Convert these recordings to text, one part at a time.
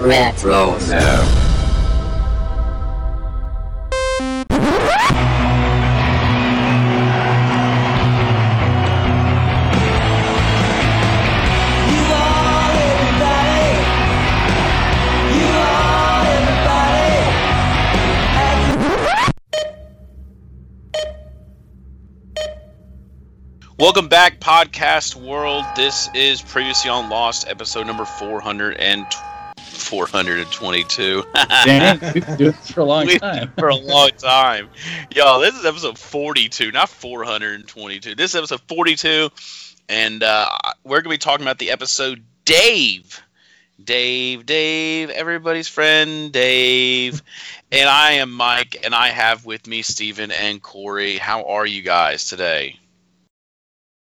Retro. No. Welcome back, podcast world. This is previously on Lost, episode number 400 and 422. Dang, we've been doing this for a long We've- time. For a long time. Yo, this is episode 42, not 422. This is episode 42, and uh, we're going to be talking about the episode Dave. Dave, Dave, everybody's friend, Dave. and I am Mike, and I have with me Stephen and Corey. How are you guys today?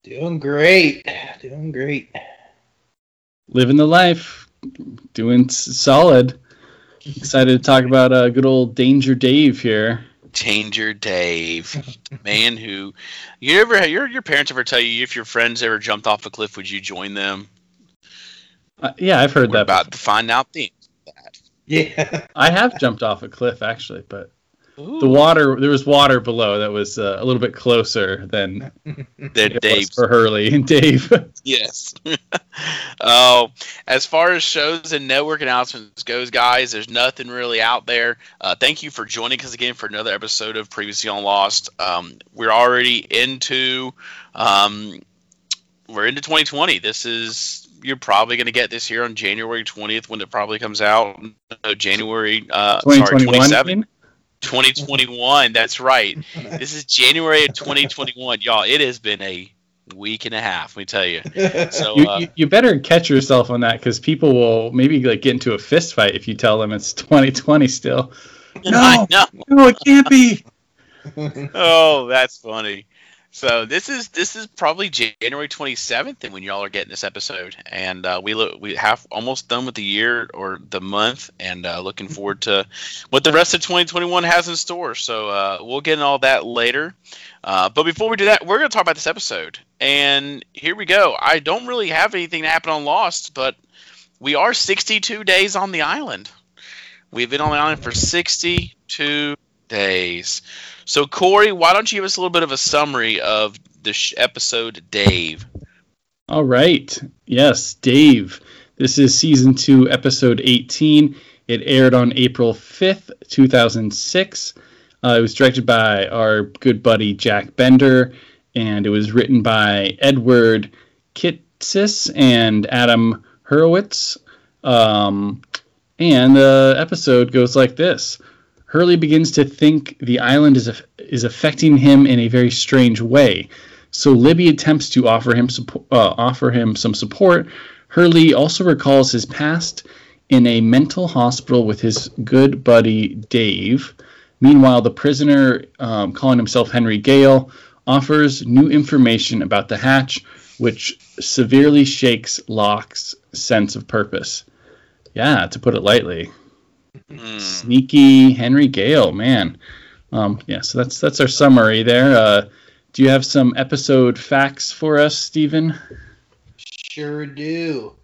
Doing great. Doing great. Living the life, doing solid. Excited to talk about uh, good old Danger Dave here. Danger Dave, man who you ever your your parents ever tell you if your friends ever jumped off a cliff, would you join them? Uh, yeah, I've heard We're that. about before. to find out the Yeah. I have jumped off a cliff actually, but the water there was water below that was uh, a little bit closer than that it Dave. for Hurley and Dave. Yes. Oh, as far as shows and network announcements goes, guys, there's nothing really out there. Uh, thank you for joining us again for another episode of Previously on Lost. Um, we're already into um, we're into 2020. This is you're probably going to get this here on January 20th when it probably comes out. No, January uh, sorry 2021. 27. Mean? 2021. That's right. This is January of 2021, y'all. It has been a week and a half. Let me tell you. So You, uh, you, you better catch yourself on that because people will maybe like get into a fist fight if you tell them it's 2020 still. I know. No, it can't be. Oh, that's funny. So this is this is probably January 27th, and when y'all are getting this episode, and uh, we look we have almost done with the year or the month, and uh, looking forward to what the rest of 2021 has in store. So uh, we'll get into all that later. Uh, but before we do that, we're going to talk about this episode, and here we go. I don't really have anything to happen on Lost, but we are 62 days on the island. We've been on the island for 62 days. So, Corey, why don't you give us a little bit of a summary of the sh- episode Dave? All right. Yes, Dave. This is season two, episode 18. It aired on April 5th, 2006. Uh, it was directed by our good buddy Jack Bender, and it was written by Edward Kitsis and Adam Horowitz. Um, and the episode goes like this Hurley begins to think the island is, is affecting him in a very strange way. So Libby attempts to offer him uh, offer him some support. Hurley also recalls his past in a mental hospital with his good buddy Dave. Meanwhile, the prisoner, um, calling himself Henry Gale, offers new information about the hatch, which severely shakes Locke's sense of purpose. Yeah, to put it lightly Hmm. sneaky Henry Gale, man. Um, yeah, so that's that's our summary there. Uh, do you have some episode facts for us, Stephen? Sure do.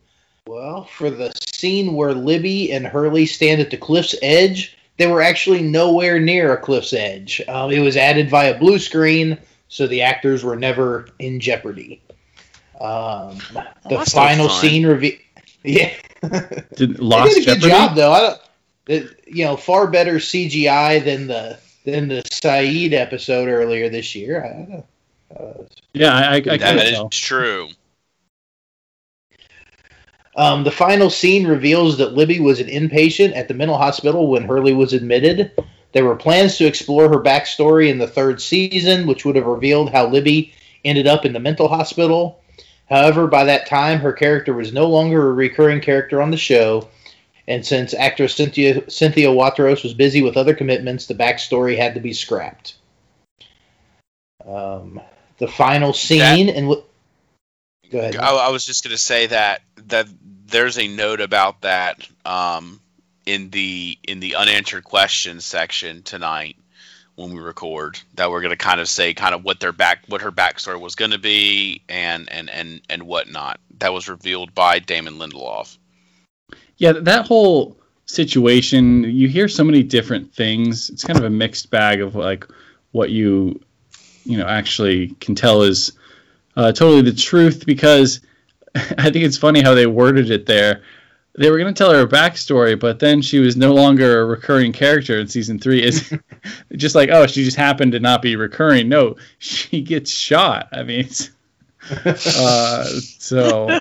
Well, for the scene where Libby and Hurley stand at the cliff's edge, they were actually nowhere near a cliff's edge. Um, it was added via blue screen, so the actors were never in jeopardy. Um, the that's final scene reveal. Yeah. Did They Lost did a good Jeopardy? job though. I don't, it, you know, far better CGI than the than the Sayid episode earlier this year. I don't. Uh, Yeah, I, I, I That couldn't tell. true. Um, the final scene reveals that Libby was an inpatient at the mental hospital when Hurley was admitted. There were plans to explore her backstory in the third season, which would have revealed how Libby ended up in the mental hospital. However, by that time, her character was no longer a recurring character on the show, and since actress Cynthia, Cynthia Watros was busy with other commitments, the backstory had to be scrapped. Um, the final scene and what? Go ahead. I, I was just going to say that that there's a note about that um, in the in the unanswered questions section tonight when we record that we're going to kind of say kind of what their back what her backstory was going to be and and and and whatnot. That was revealed by Damon Lindelof. Yeah, that whole situation, you hear so many different things. It's kind of a mixed bag of like what you, you know, actually can tell is uh, totally the truth because I think it's funny how they worded it there. They were going to tell her a backstory, but then she was no longer a recurring character in season three. Is just like, oh, she just happened to not be recurring. No, she gets shot. I mean, uh, so.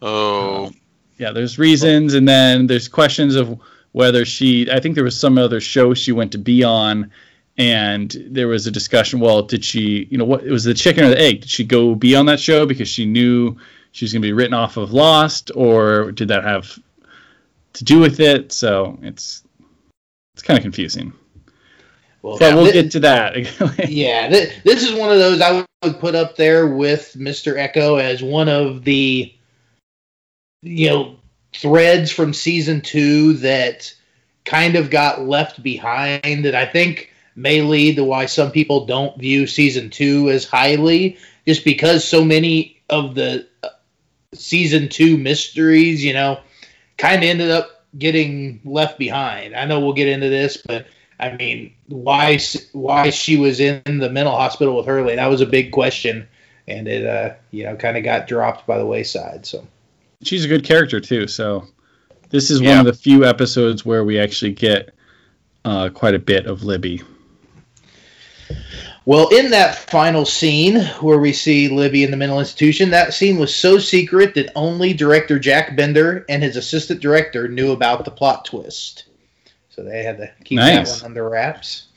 Oh yeah, there's reasons, and then there's questions of whether she. I think there was some other show she went to be on, and there was a discussion. Well, did she? You know, what it was the chicken or the egg? Did she go be on that show because she knew she was going to be written off of Lost, or did that have to do with it? So it's it's kind of confusing. Well, but we'll get to that. yeah, this is one of those I would put up there with Mr. Eko as one of the you know threads from season two that kind of got left behind that I think may lead to why some people don't view season two as highly, just because so many of the uh, season two mysteries, you know, kind of ended up getting left behind. I know we'll get into this, but I mean, why why she was in the mental hospital with Hurley? That was a big question, and it uh, you know kind of got dropped by the wayside. So she's a good character too. So this is yeah. one of the few episodes where we actually get uh, quite a bit of Libby. Well, in that final scene where we see Libby in the mental institution, that scene was so secret that only director Jack Bender and his assistant director knew about the plot twist. So they had to keep nice. that one under wraps.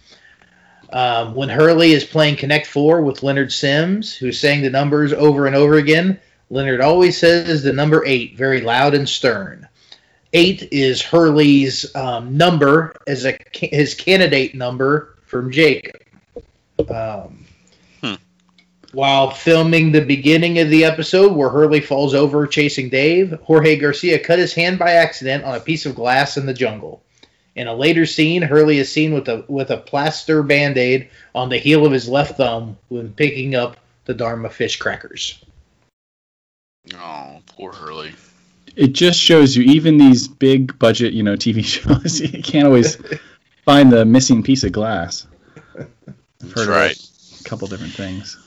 Um, when Hurley is playing Connect Four with Leonard Sims, who's saying the numbers over and over again, Leonard always says the number eight very loud and stern. Eight is Hurley's um, number as a his candidate number from Jacob. Um, hmm. While filming the beginning of the episode where Hurley falls over chasing Dave, Jorge Garcia cut his hand by accident on a piece of glass in the jungle. In a later scene, Hurley is seen with a with a plaster band-aid on the heel of his left thumb when picking up the Dharma fish crackers. Oh, poor Hurley. It just shows you even these big budget, you know, TV shows, you can't always find the missing piece of glass. I've heard right. a couple different things.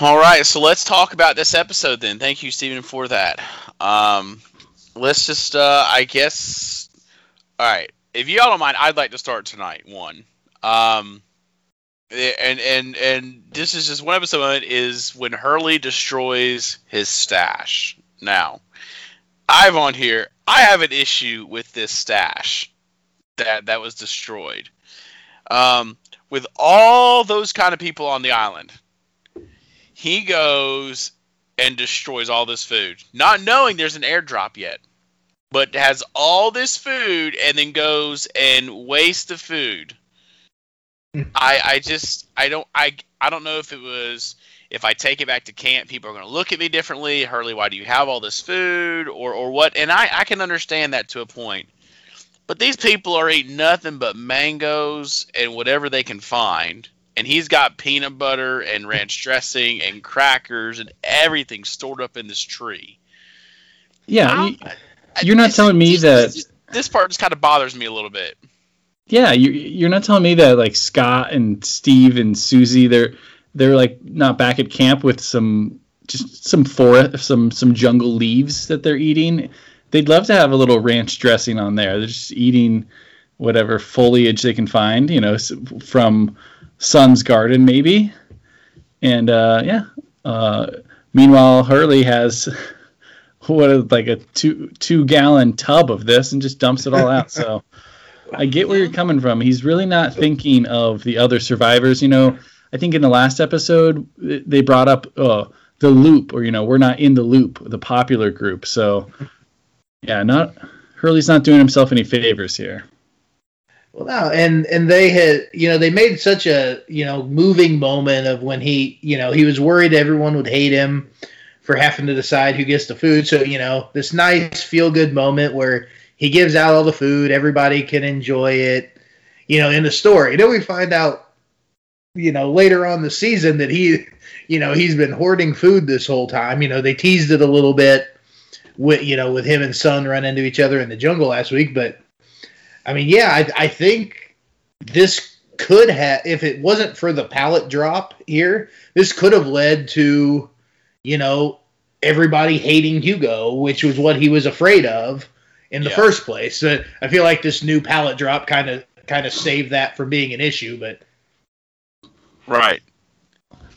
All right, so let's talk about this episode then. Thank you, Stephen, for that. Um, let's just, uh, I guess, all right. If y'all don't mind, I'd like to start tonight. One, um, and and and this is just one episode is when Hurley destroys his stash. Now, I've on here. I have an issue with this stash that that was destroyed. Um, with all those kind of people on the island, he goes and destroys all this food, not knowing there's an airdrop yet, but has all this food and then goes and wastes the food I I just I don't I I don't know if it was if I take it back to camp, people are going to look at me differently. Hurley, why do you have all this food or or what? And I I can understand that to a point. But these people are eating nothing but mangoes and whatever they can find. And he's got peanut butter and ranch dressing and crackers and everything stored up in this tree. Yeah, you, are not telling me that this part just kind of bothers me a little bit. Yeah, you, you're not telling me that like Scott and Steve and Susie they're they're like not back at camp with some just some forest some some jungle leaves that they're eating. They'd love to have a little ranch dressing on there. They're just eating whatever foliage they can find, you know, from Sun's garden maybe. And uh, yeah. Uh, meanwhile, Hurley has what like a two two gallon tub of this and just dumps it all out. So I get where you're coming from. He's really not thinking of the other survivors. You know, I think in the last episode they brought up uh, the loop, or you know, we're not in the loop, the popular group. So, yeah, not Hurley's not doing himself any favors here. Well, no, and and they had, you know, they made such a you know moving moment of when he, you know, he was worried everyone would hate him for having to decide who gets the food. So you know, this nice feel good moment where he gives out all the food. Everybody can enjoy it. You know, in the story. Then we find out, you know, later on the season that he, you know, he's been hoarding food this whole time. You know, they teased it a little bit with you know with him and Sun run into each other in the jungle last week. But I mean, yeah, I, I think this could have if it wasn't for the pallet drop here, this could have led to you know everybody hating Hugo, which was what he was afraid of in the Yeah. first place. So I feel like this new pallet drop kind of kind of saved that from being an issue, but. Right.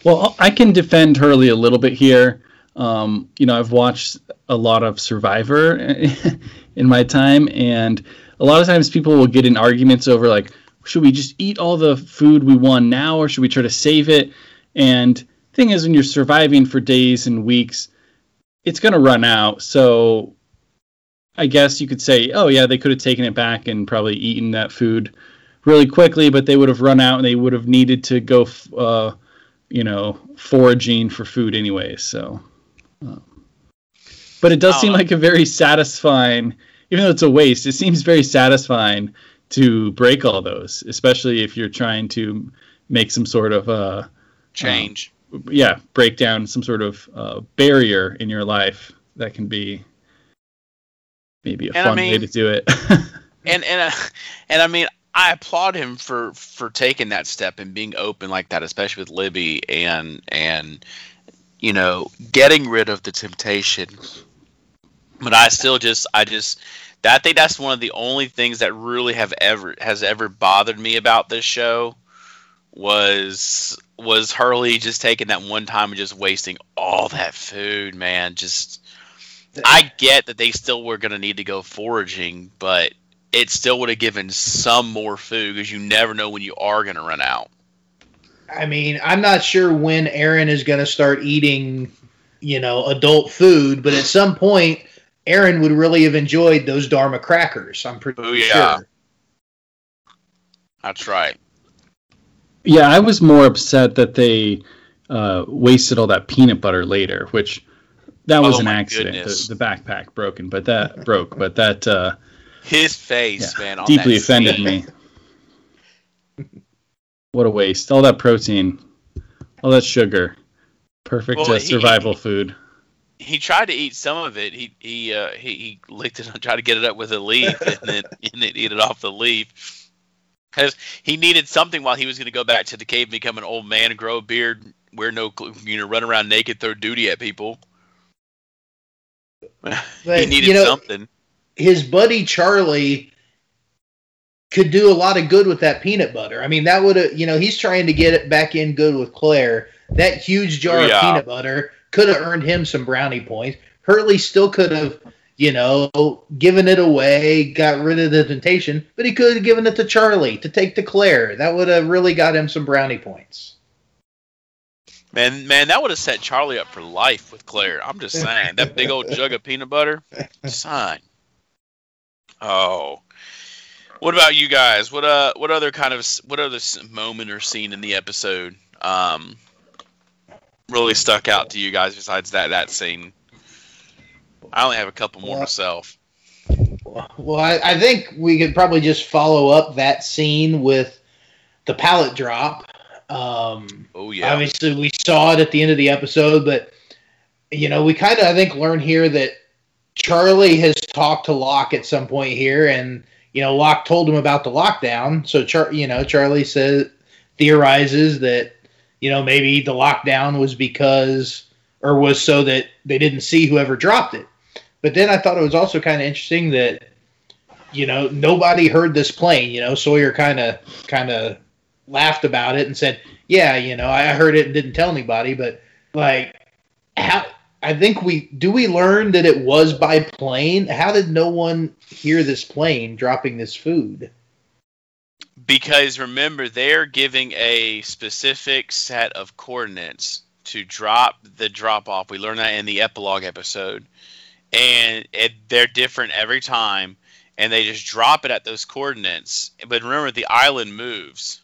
Well, I can defend Hurley a little bit here. Um, you know, I've watched a lot of Survivor in my time, and a lot of times people will get in arguments over like, should we just eat all the food we won now, or should we try to save it? And thing is, when you're surviving for days and weeks, it's going to run out. So I guess you could say, oh yeah, they could have taken it back and probably eaten that food really quickly, but they would have run out and they would have needed to go, f- uh, you know, foraging for food anyway. So, um, but it does I seem like a very satisfying, even though it's a waste. It seems very satisfying to break all those, especially if you're trying to make some sort of uh, Change. yeah, break down some sort of uh, barrier in your life that can be maybe a And I fun way to do it. and and uh, and I mean, I applaud him for for taking that step and being open like that, especially with Libby and and you know getting rid of the temptation. But I still just I just I think that's one of the only things that really have ever has ever bothered me about this show was was Hurley just taking that one time and just wasting all that food, man. Just I get that they still were going to need to go foraging, but it still would have given some more food because you never know when you are going to run out. I mean, I'm not sure when Aaron is going to start eating, you know, adult food, but at some point, Aaron would really have enjoyed those Dharma crackers. I'm pretty Booyah. sure. That's right. yeah, I was more upset that they uh, wasted all that peanut butter later, which that was Oh an accident. The, the backpack broken, but that broke, but that uh, His face, Yeah, man, deeply that offended scene. me. What a waste! All that protein, all that sugar, perfect Well, uh, he- survival food. He tried to eat some of it. He he uh, he, he licked it and tried to get it up with a leaf, and then and then eat it off the leaf. Because he needed something while he was going to go back to the cave, and become an old man, grow a beard, wear no, you know, run around naked, throw duty at people. He needed you know, something. his buddy Charlie could do a lot of good with that peanut butter. I mean, that would have, you know, he's trying to get it back in good with Claire. That huge jar Yeah. of peanut butter could have earned him some brownie points. Hurley still could have, you know, given it away, got rid of the temptation, but he could have given it to Charlie to take to Claire. That would have really got him some brownie points. Man, man, that would have set Charlie up for life with Claire. I'm just saying that big old jug of peanut butter, sign. Oh, what about you guys? What uh, what other kind of what other moment or scene in the episode um really stuck out to you guys besides that that scene? I only have a couple more Well, myself. Well, I, I think we could probably just follow up that scene with the pallet drop. Um, Oh yeah, Obviously, we saw it at the end of the episode, but you know, we kind of I think learn here that Charlie has talked to Locke at some point here, and you know, Locke told him about the lockdown. So, Char- you know, Charlie says theorizes that you know maybe the lockdown was because or was so that they didn't see whoever dropped it. But then I thought it was also kind of interesting that you know nobody heard this plane. You know, Sawyer kind of kind of laughed about it and said, "Yeah, you know, I heard it and didn't tell anybody." But like, how? I think we do we learn that it was by plane. How did no one hear this plane dropping this food? because remember they're giving a specific set of coordinates to drop the drop off. We learned that in the epilogue episode, and it, they're different every time, and they just drop it at those coordinates. But remember, the island moves.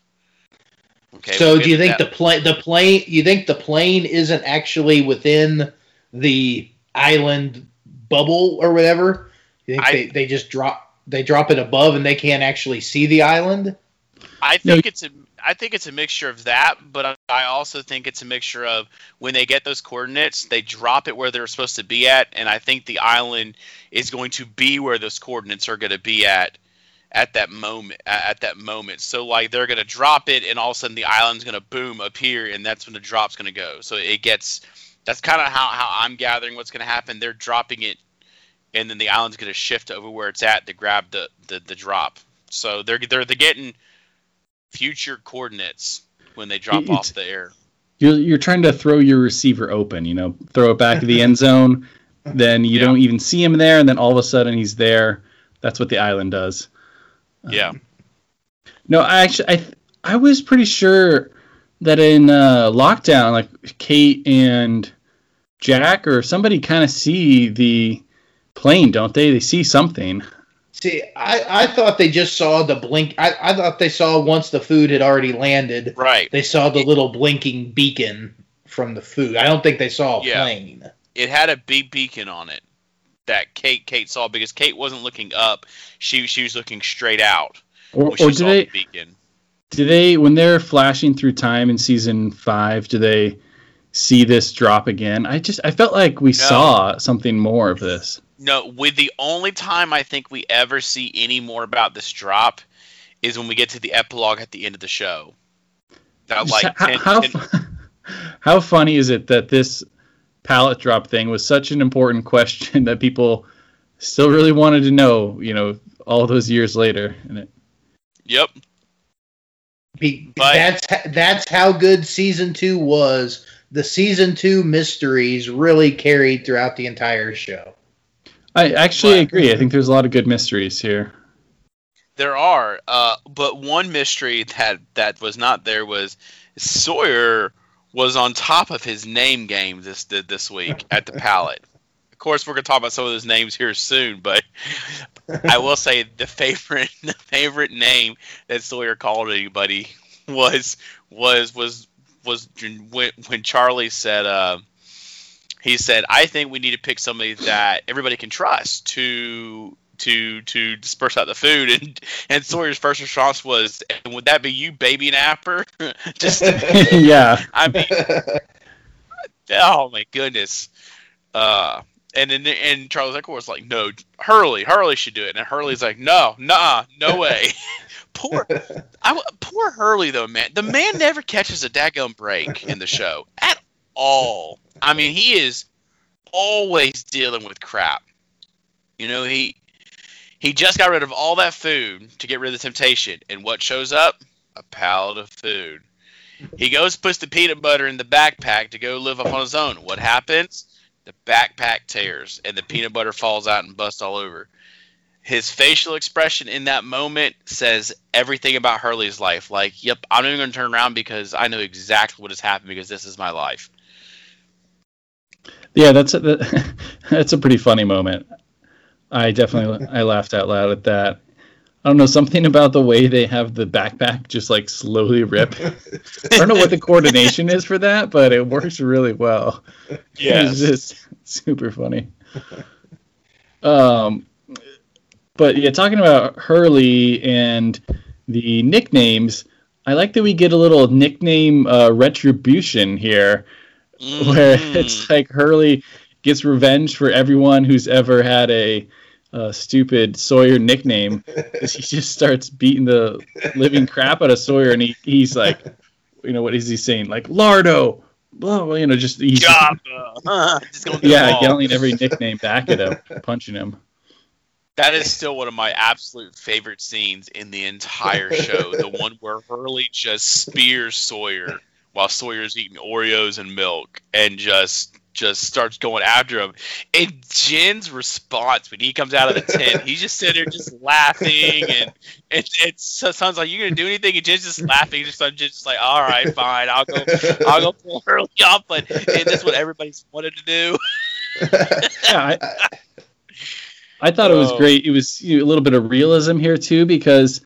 Okay. so, we'll do you think to the plane the plane you think the plane isn't actually within the island bubble or whatever? You think I- they, they just drop they drop it above and they can't actually see the island? I No, think it's a I think it's a mixture of that, but I I also think it's a mixture of when they get those coordinates, they drop it where they're supposed to be at, and I think the island is going to be where those coordinates are going to be at at that moment. At that moment, so like they're going to drop it, and all of a sudden the island's going to boom appear, and that's when the drop's going to go. So it gets. That's kind of how, how I'm gathering what's going to happen. They're dropping it, and then the island's going to shift over where it's at to grab the, the, the drop. So they're they're they're getting future coordinates when they drop It's- off the air. You're you're trying to throw your receiver open, you know, throw it back to the end zone. Then you Yeah. don't even see him there, and then all of a sudden he's there. That's what the island does. Yeah. No, I actually I I was pretty sure that in uh, lockdown, like Kate and Jack or somebody kind of see the plane, don't they? They see something. See, I, I thought they just saw the blink. I, I thought they saw once the food had already landed, Right. they saw the little blinking beacon from the food. I don't think they saw a Yeah. plane. It had a big beacon on it that Kate Kate saw because Kate wasn't looking up. She she was looking straight out Or, when she or saw do they the beacon. do they when they're flashing through time in season five? Do they see this drop again? I just I felt like we saw something more of this. No, with the only time I think we ever see any more about this drop is when we get to the epilogue at the end of the show. That like how, and- how, and- fu- how funny is it that this pallet drop thing was such an important question that people still really wanted to know, you know, all those years later. And it, yep. Be, But- that's that's how good season two was. The season two mysteries really carried throughout the entire show. I actually But- agree. I think there's a lot of good mysteries here. There are, uh, but one mystery that that was not there was Sawyer was on top of his name game this this week at the pallet. Of course, we're gonna talk about some of those names here soon, but I will say the favorite the favorite name that Sawyer called anybody was was was was when when Charlie said. Uh, he said, "I think we need to pick somebody that everybody can trust to to to disperse out the food." And and Sawyer's first response was, would that be you, baby napper?" Just, yeah. I mean, oh my goodness. Uh, and then and Charles Eko was like, "No, Hurley, Hurley should do it." And Hurley's like, "No, nah, no way." poor, I, w- poor Hurley though, man. The man never catches a daggum break in the show at all. I mean, he is always dealing with crap. You know, he he just got rid of all that food to get rid of the temptation, and what shows up? A pallet of food. He goes, puts the peanut butter in the backpack to go live up on his own. What happens? The backpack tears, and the peanut butter falls out and busts all over. His facial expression in that moment says everything about Hurley's life. Like, yep, I'm not even going to turn around because I know exactly what has happened because this is my life. Yeah, that's a, that's a pretty funny moment. I definitely I laughed out loud at that. I don't know something about the way they have the backpack just like slowly rip. I don't know what the coordination is for that, but it works really well. It's just super funny. Um, but yeah, talking about Hurley and the nicknames, I like that we get a little nickname uh, retribution here, where Mhm. it's like Hurley gets revenge for everyone who's ever had a, uh stupid Sawyer nickname. 'cause he just starts beating the living crap out of Sawyer, and he, he's like, you know, what is he saying? Like Lardo, blah, blah, you know, just he's Jabba. Just going yeah, them yelling every nickname back at him, punching him. That is still one of my absolute favorite scenes in the entire show. the one where Hurley just spears Sawyer while Sawyer's eating Oreos and milk and just just starts going after him. And Jin's response when he comes out of the tent, he's just sitting there just laughing and it, it's so sounds like you're gonna do anything and Jin's just laughing, just I'm just like, all right, fine, I'll go I'll go pull Hurley off, but and that's what everybody's wanted to do. Yeah, I, I thought it was Oh. great. It was you know, a little bit of realism here too, because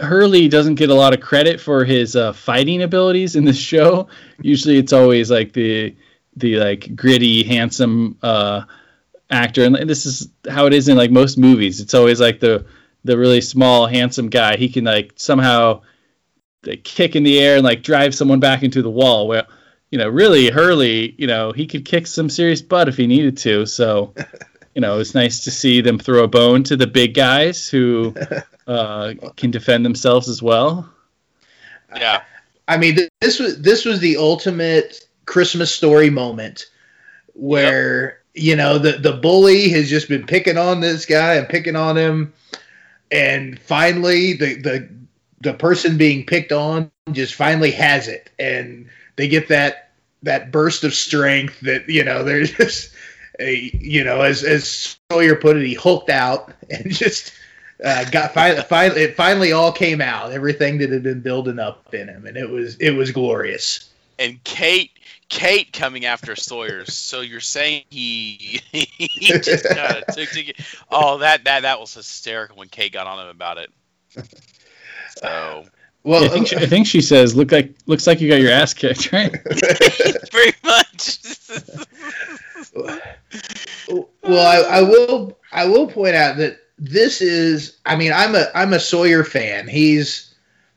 Hurley doesn't get a lot of credit for his uh, fighting abilities in this show. Usually, it's always like the the like gritty, handsome uh, actor, and this is how it is in like most movies. It's always like the the really small, handsome guy. He can like somehow they kick in the air and like drive someone back into the wall. Well, you know, really Hurley, you know, he could kick some serious butt if he needed to. So, you know, it's nice to see them throw a bone to the big guys who uh, can defend themselves as well. Yeah. I mean, this was this was the ultimate Christmas story moment where you know the the bully has just been picking on this guy and picking on him, and finally the the the person being picked on just finally has it, and they get that that burst of strength that you know they're just a, you know as as Sawyer put it, he hulked out and just. Uh, got finally, finally, it finally all came out. Everything that had been building up in him, and it was it was glorious. And Kate, Kate coming after Sawyer. so you're saying he he just kind of took to get, Oh, that that that was hysterical when Kate got on him about it. So Well, Yeah, I, think she, I think she says, "Look like looks like you got your ass kicked, right?" very much. well, I, I will I will point out that this is I mean I'm a I'm a Sawyer fan. He's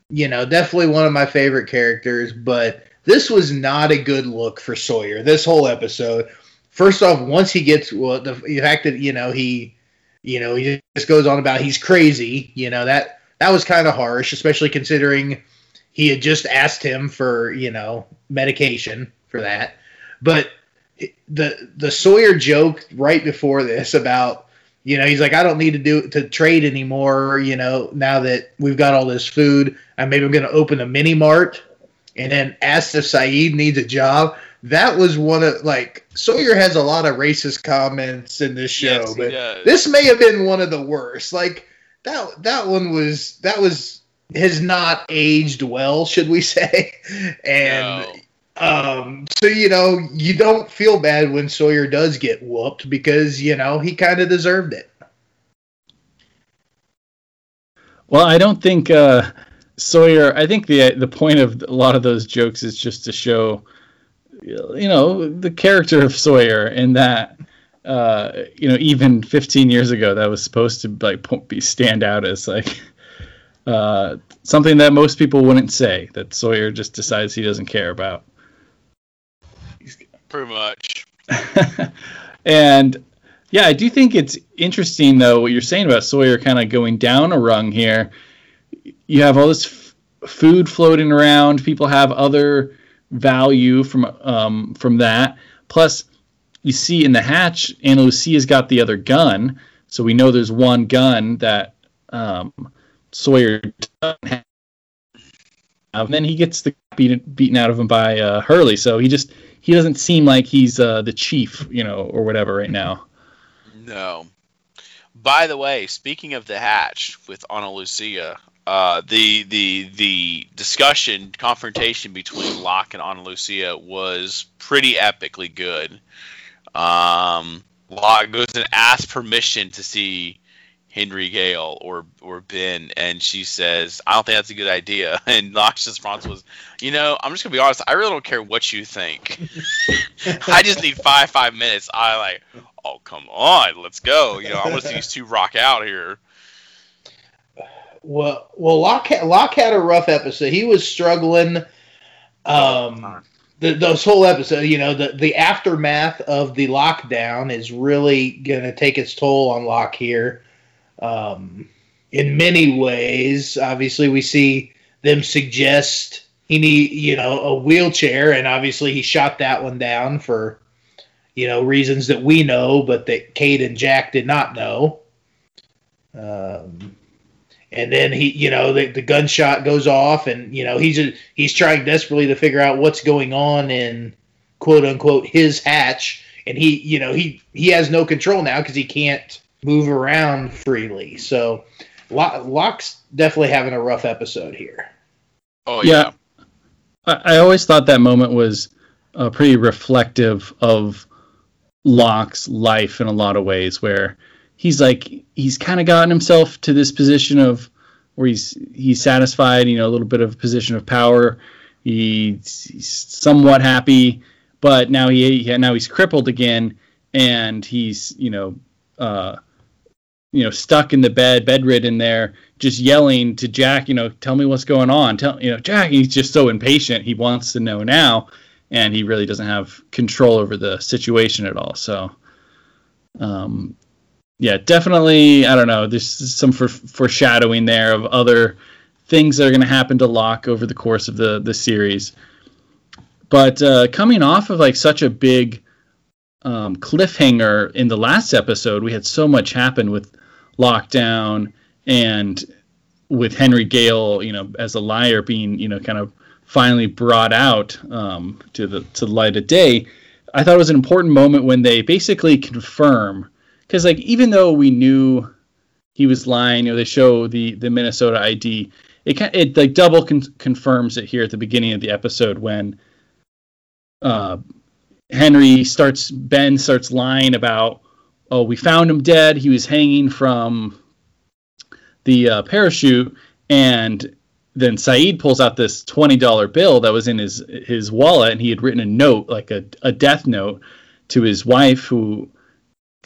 you know definitely one of my favorite characters, but this was not a good look for Sawyer. This whole episode. First off, once he gets well, the, fact that you know he you know he just goes on about he's crazy. You know that that was kind of harsh, especially considering he had just asked him for you know medication for that. But the the Sawyer joke right before this about you know he's like I don't need to do to trade anymore. You know now that we've got all this food, I maybe I'm going to open a mini mart and then asked if Sayid needs a job. That was one of like Sawyer has a lot of racist comments in this show, Yes, he but does. this may have been one of the worst. Like that that one was that was has not aged well, should we say? And No. um, so you know, you don't feel bad when Sawyer does get whooped because you know he kind of deserved it. Well, I don't think uh, Sawyer. I think the the point of a lot of those jokes is just to show, you know, the character of Sawyer, and that, uh, you know, even 15 years ago, that was supposed to like be stand out as like uh, something that most people wouldn't say. That Sawyer just decides he doesn't care about. Pretty much. and yeah, I do think it's interesting though what you're saying about Sawyer kind of going down a rung here. You have all this f- food floating around. People have other value from um, from that. Plus, you see in the hatch, Ana Lucia's got the other gun, so we know there's one gun that um, Sawyer doesn't have. And then he gets the beaten beaten out of him by uh, Hurley. So he just he doesn't seem like he's uh, the chief, you know, or whatever right now. No. By the way, speaking of the hatch with Ana Lucia, uh, the the the discussion confrontation between Locke and Ana Lucia was pretty epically good. Um, Locke goes and asks permission to see Henry Gale or or Ben, and she says, "I don't think that's a good idea." And Locke's response was, "You know, I'm just gonna be honest. I really don't care what you think. I just need five five minutes. I like, oh come on, let's go. You know, I want to see these two rock out here. Well, well, Locke had, Locke had a rough episode. He was struggling. Um, the, this whole episode, you know, the the aftermath of the lockdown is really going to take its toll on Locke here. Um, in many ways, obviously, we see them suggest he need, you know, a wheelchair, and obviously he shot that one down for, you know, reasons that we know, but that Kate and Jack did not know. Um, and then he, you know, the, the gunshot goes off, and you know he's he's trying desperately to figure out what's going on in quote unquote his hatch, and he, you know, he he has no control now because he can't move around freely. So, Lo- Locke's definitely having a rough episode here. Oh Yeah. I, I always thought that moment was uh, pretty reflective of Locke's life in a lot of ways, where he's like he's kind of gotten himself to this position of where he's he's satisfied, you know, a little bit of a position of power. He's, he's somewhat happy, but now he, now he's crippled again, and he's you know uh, you know, stuck in the bed, bedridden there, just yelling to Jack, you know, tell me what's going on. Tell you know, Jack, he's just so impatient. He wants to know now, and he really doesn't have control over the situation at all. So, um, yeah, definitely. I don't know. There's some for, foreshadowing there of other things that are going to happen to Locke over the course of the the series. But uh, coming off of like such a big um, cliffhanger in the last episode, we had so much happen with lockdown and with Henry Gale, you know, as a liar being, you know, kind of finally brought out um, to the to the light of day. I thought it was an important moment when they basically confirm because like even though we knew he was lying, you know, they show the the Minnesota ID. It kind it like double con- confirms it here at the beginning of the episode when uh, Henry starts Ben starts lying about oh we found him dead. He was hanging from the uh, parachute and then Sayid pulls out this twenty dollar bill that was in his his wallet, and he had written a note, like a, a death note, to his wife, who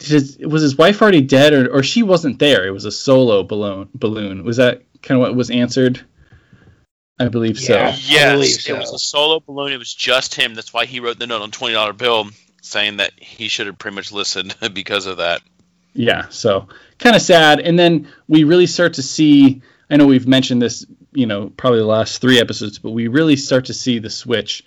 his, was his wife already dead, or, or she wasn't there. It was a solo balloon. Balloon was that kind of what was answered. I believe yeah, so. Yes, believe so. it was a solo balloon. It was just him. That's why he wrote the note on twenty dollar bill, saying that he should have pretty much listened because of that. Yeah, so kind of sad. And then we really start to see. I know we've mentioned this, you know, probably the last three episodes, but we really start to see the switch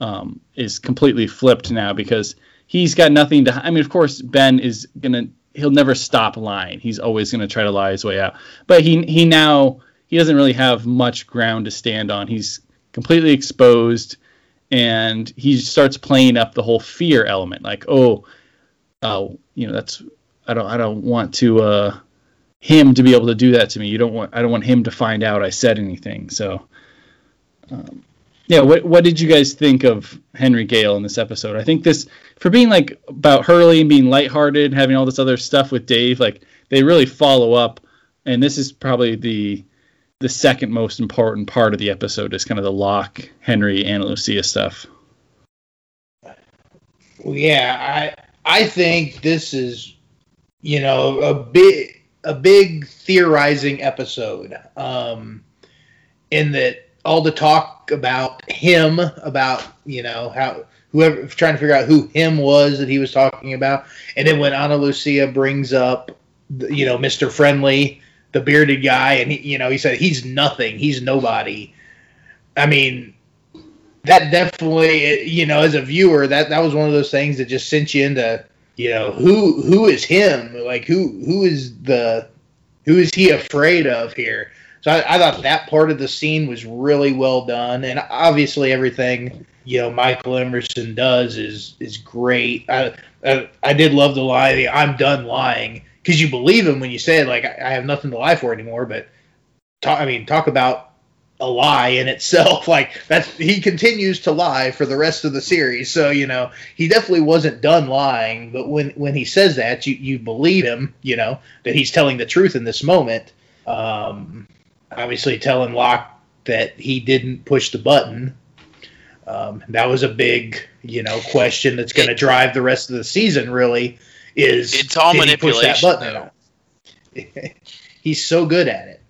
um, is completely flipped now because he's got nothing to. I mean, of course, Ben is gonna. He'll never stop lying. He's always gonna try to lie his way out. But he he now he doesn't really have much ground to stand on. He's completely exposed, and he starts playing up the whole fear element. Like, oh, oh, you know, that's I don't I don't want to uh, him to be able to do that to me. You don't want I don't want him to find out I said anything. So, um, yeah, what what did you guys think of Henry Gale in this episode? I think this for being like about Hurley and being lighthearted, having all this other stuff with Dave, like they really follow up, and this is probably the the second most important part of the episode is kind of the Locke, Henry, and Lucia stuff. Well, yeah, I I think this is, you know, a big a big theorizing episode. Um, in that all the talk about him, about you know how whoever trying to figure out who him was that he was talking about, and then when Ana Lucia brings up, you know, Mister Friendly, the bearded guy, and he, you know, he said he's nothing, he's nobody. I mean, that definitely, you know, as a viewer, that that was one of those things that just sent you into, you know, who who is him? Like who who is the who is he afraid of here? So I, I thought that part of the scene was really well done, and obviously everything you know Michael Emerson does is is great. I I, I did love the lie. the, "I'm done lying," because you believe him when you say it, like I, I have nothing to lie for anymore. But talk, I mean, talk about a lie in itself. Like that's he continues to lie for the rest of the series. So you know he definitely wasn't done lying. But when when he says that, you you believe him. You know that he's telling the truth in this moment. Um, obviously, telling Locke that he didn't push the button. Um, that was a big you know question that's going to drive the rest of the season. Really, is It's all did he push that manipulation, button he's so good at it.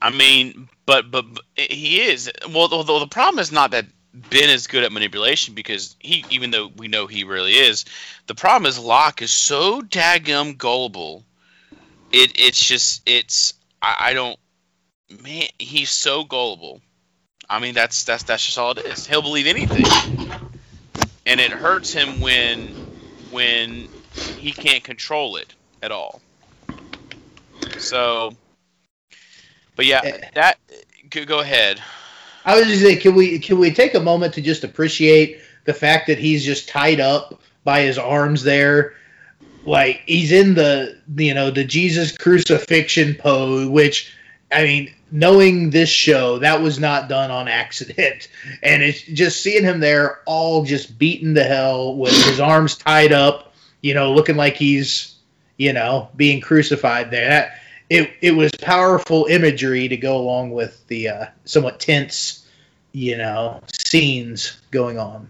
I mean, but but, but he is. Well, the, the, the problem is not that Ben is good at manipulation because he, even though we know he really is, the problem is Locke is so daggum gullible. It it's just it's I, I don't man he's so gullible. I mean that's that's that's just all it is. He'll believe anything, and it hurts him when when he can't control it at all. So, but yeah, Eh. that go, go ahead. I was just saying, can we can we take a moment to just appreciate the fact that he's just tied up by his arms there, like he's in the you know the Jesus crucifixion pose, which I mean, knowing this show, that was not done on accident, and it's just seeing him there, all just beaten to hell with his arms tied up, you know, looking like he's you know being crucified there. That, it, it was powerful imagery to go along with the uh, somewhat tense, you know, scenes going on.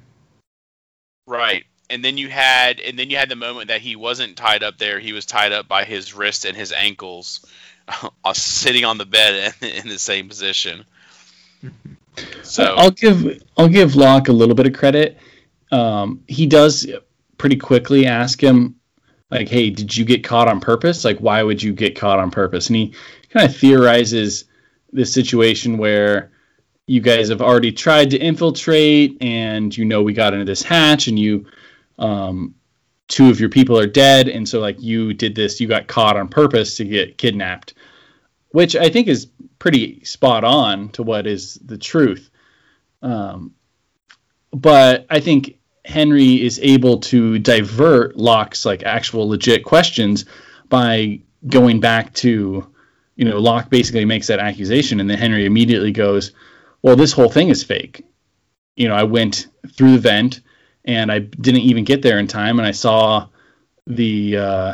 Right. and then you had and then you had the moment that he wasn't tied up there. He was tied up by his wrist and his ankles, uh, sitting on the bed in, in the same position. So I'll give I'll give Locke a little bit of credit. Um, he does pretty quickly ask him like, "Hey, did you get caught on purpose? Like, why would you get caught on purpose?" And he kind of theorizes this situation where you guys have already tried to infiltrate, and you know we got into this hatch, and you, um, two of your people are dead, and so like you did this, you got caught on purpose to get kidnapped, which I think is pretty spot on to what is the truth. Um, but I think Henry is able to divert Locke's like actual legit questions by going back to, you know, Locke basically makes that accusation, and then Henry immediately goes, "Well, this whole thing is fake." You know, I went through the vent, and I didn't even get there in time, and I saw the uh,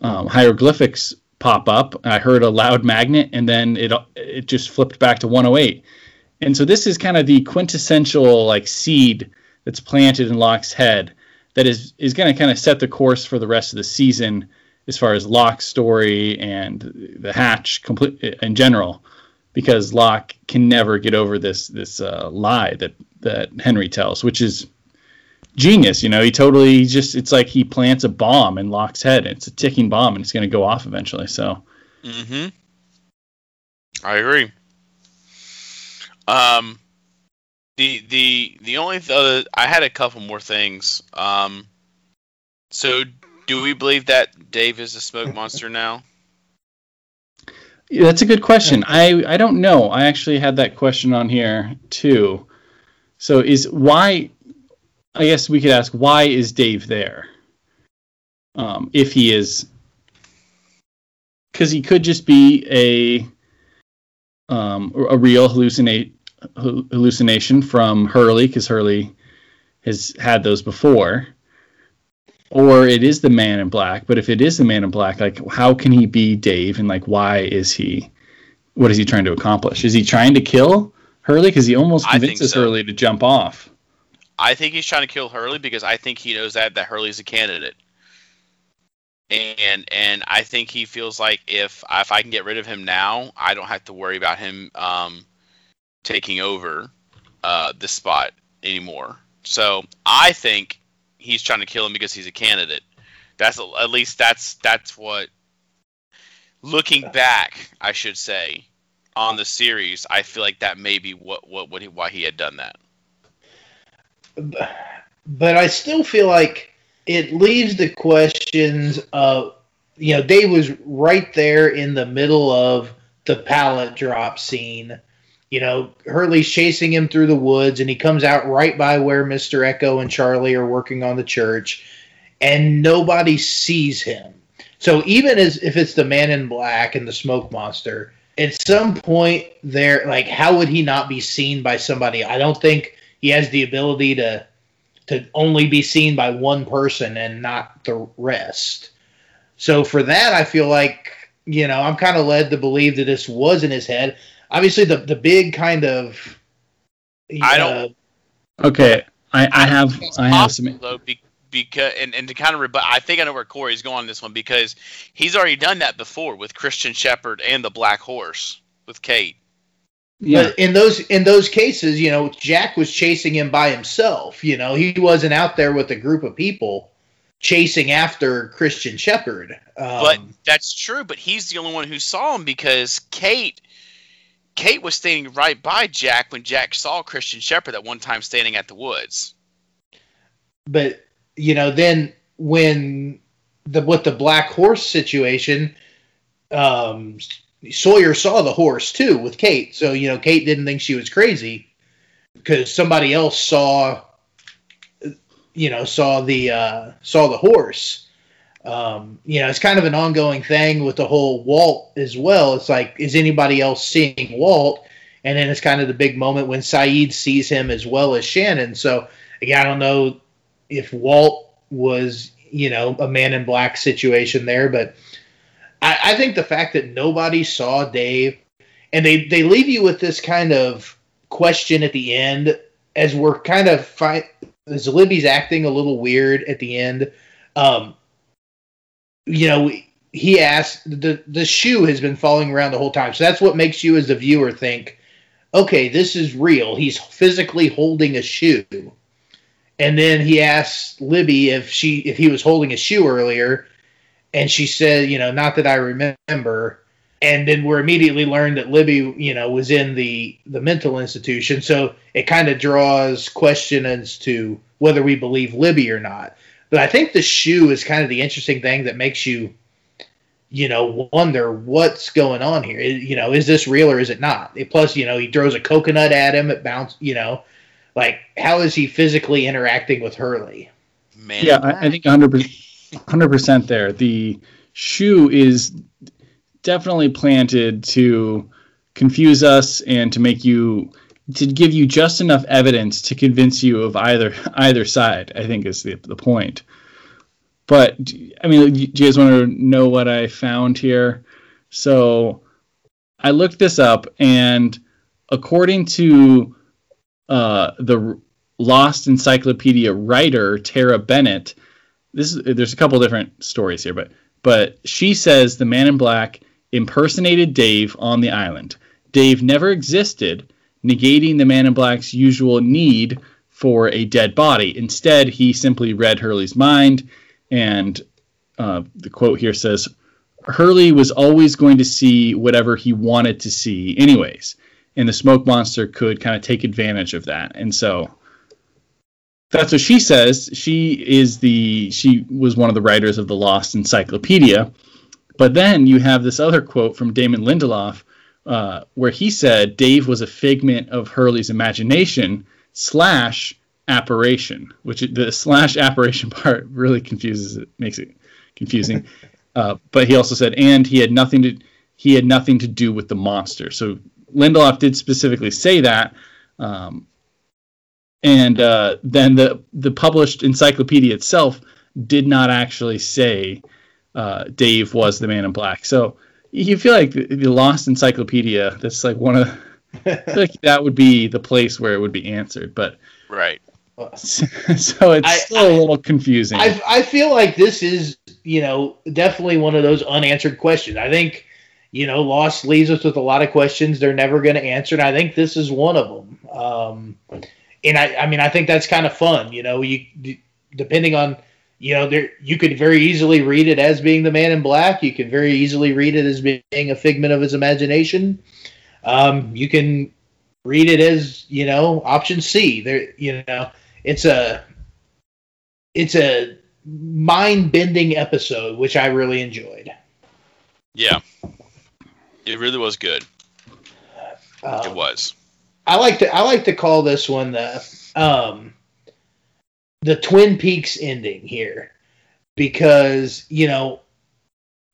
um, hieroglyphics pop up. I heard a loud magnet, and then it it just flipped back to 108. And so this is kind of the quintessential like seed that's planted in Locke's head that is is going to kind of set the course for the rest of the season as far as Locke's story and the Hatch complete in general, because Locke can never get over this this uh, lie that that Henry tells, which is genius. You know, he totally he just it's like he plants a bomb in Locke's head. And it's a ticking bomb, and it's going to go off eventually. So, hmm I agree. Um, the the the only other I had a couple more things. Um, so do we believe that Dave is a smoke monster now? That's a good question. I I don't know. I actually had that question on here too. So is why? I guess we could ask why is Dave there? Um, if he is, because he could just be a um, a real hallucinate hallucination from Hurley because Hurley has had those before, or it is the Man in Black. But if it is the Man in Black, like how can he be Dave and like why is he? What is he trying to accomplish? Is he trying to kill Hurley because he almost convinces so. Hurley to jump off? I think he's trying to kill Hurley because I think he knows that that Hurley's a candidate. And and I think he feels like if if I can get rid of him now, I don't have to worry about him um, taking over uh, this spot anymore. So I think he's trying to kill him because he's a candidate. That's at least that's that's what. Looking back, I should say, on the series, I feel like that may be what what, what he, why he had done that. But I still feel like it leaves the questions of you know Dave was right there in the middle of the pallet drop scene you know, Hurley's chasing him through the woods, and he comes out right by where Mr. Eko and Charlie are working on the church, and nobody sees him. So even as if it's the man in black and the smoke monster, at some point there, like, how would he not be seen by somebody? I don't think he has the ability to to only be seen by one person and not the rest. So for that, I feel like you know I'm kind of led to believe that this was in his head obviously the the big kind of. Uh, I don't. Okay, I, I have I have some. Though, because and, and to kind of rebut, I think I know where Corey's going on this one because he's already done that before with Christian Shephard and the Black Horse with Kate. Yeah. But in those in those cases, you know, Jack was chasing him by himself. You know, he wasn't out there with a group of people chasing after Christian Shephard. Um, but that's true. But he's the only one who saw him because Kate Kate was standing right by Jack when Jack saw Christian Shephard at one time standing at the woods. But you know, then when the with the black horse situation, um, Sawyer saw the horse too with Kate. So you know, Kate didn't think she was crazy because somebody else saw, you know, saw the uh, saw the horse um, you know, it's kind of an ongoing thing with the whole Walt as well. It's like, is anybody else seeing Walt? And then it's kind of the big moment when Sayid sees him as well as Shannon. So again, I don't know if Walt was, you know, a man in black situation there, but I, I think the fact that nobody saw Dave and they, they leave you with this kind of question at the end as we're kind of fi- is Libby's acting a little weird at the end. Um, you know, he asked the the shoe has been falling around the whole time, so that's what makes you as the viewer think, okay, this is real. He's physically holding a shoe, and then he asks Libby if she if he was holding a shoe earlier, and she said, you know, not that I remember. And then we're immediately learned that Libby, you know, was in the the mental institution. So it kind of draws question as to whether we believe Libby or not. But I think the shoe is kind of the interesting thing that makes you, you know, wonder what's going on here. You know, is this real or is it not? Plus, you know, he throws a coconut at him. It bounce. You know, like how is he physically interacting with Hurley? Man, yeah, I, I think 100 percent there. The shoe is definitely planted to confuse us and to make you to give you just enough evidence to convince you of either either side. I think is the the point. But I mean, do you guys want to know what I found here? So I looked this up, and according to uh, the Lost Encyclopedia writer Tara Bennett, this is, there's a couple different stories here, but but she says the Man in Black impersonated Dave on the island. Dave never existed, negating the Man in Black's usual need for a dead body. Instead, he simply read Hurley's mind, and uh, the quote here says, Hurley was always going to see whatever he wanted to see, anyways. And the smoke monster could kind of take advantage of that. And so that's what she says. She is the she was one of the writers of the Lost Encyclopedia. But then you have this other quote from Damon Lindelof uh, where he said Dave was a figment of Hurley's imagination slash apparition, which the slash apparition part really confuses it, makes it confusing. Uh, but he also said, and he had nothing to he had nothing to do with the monster. So Lindelof did specifically say that. Um, and uh, then the the published encyclopedia itself did not actually say uh, Dave was the Man in Black. So you feel like the, the Lost Encyclopedia. That's like one of like that would be the place where it would be answered. But right. So, so it's I, still I, a little confusing. I, I feel like this is you know definitely one of those unanswered questions. I think you know Lost leaves us with a lot of questions they're never going to answer, and I think this is one of them. Um, and I, I mean, I think that's kind of fun. You know, you depending on you know, there you could very easily read it as being the Man in Black. You can very easily read it as being a figment of his imagination. Um, you can read it as you know option C. There, you know, it's a it's a mind bending episode, which I really enjoyed. Yeah, it really was good. Um, it was. I like to I like to call this one the um, the Twin Peaks ending here because you know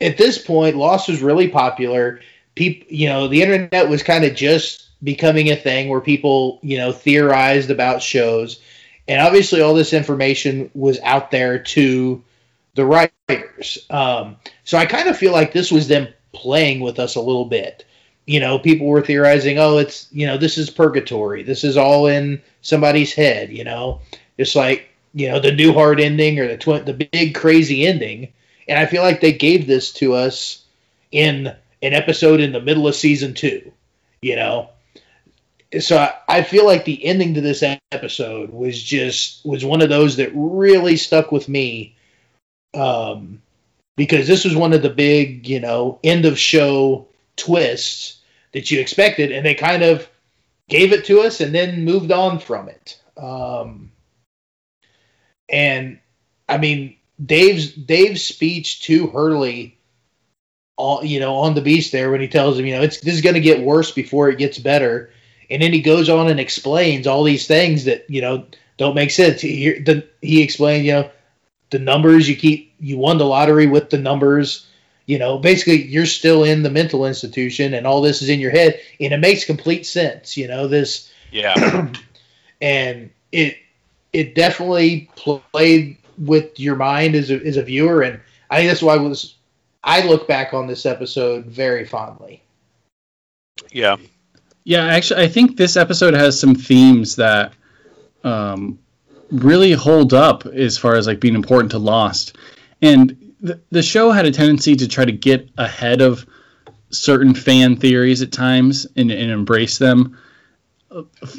at this point Lost was really popular. People, you know, the internet was kind of just becoming a thing where people, you know, theorized about shows, and obviously all this information was out there to the writers. Um, so I kind of feel like this was them playing with us a little bit. You know, people were theorizing, oh, it's you know, this is purgatory. This is all in somebody's head. You know, it's like you know the new hard ending or the tw- the big crazy ending, and I feel like they gave this to us in an episode in the middle of season two. You know, so I, I feel like the ending to this episode was just was one of those that really stuck with me, um, because this was one of the big you know end of show twists that you expected, and they kind of gave it to us and then moved on from it. Um, and I mean, Dave's Dave's speech to Hurley, all you know, on the beast there when he tells him, you know, it's this is going to get worse before it gets better, and then he goes on and explains all these things that you know don't make sense. He he explained, you know, the numbers you keep you won the lottery with the numbers. You know, basically you're still in the mental institution, and all this is in your head, and it makes complete sense. You know this. Yeah. and it it definitely played with your mind as a, as a viewer, and I think that's why I was I look back on this episode very fondly. Yeah, yeah. Actually, I think this episode has some themes that um, really hold up as far as like being important to Lost. And the, the show had a tendency to try to get ahead of certain fan theories at times and, and embrace them.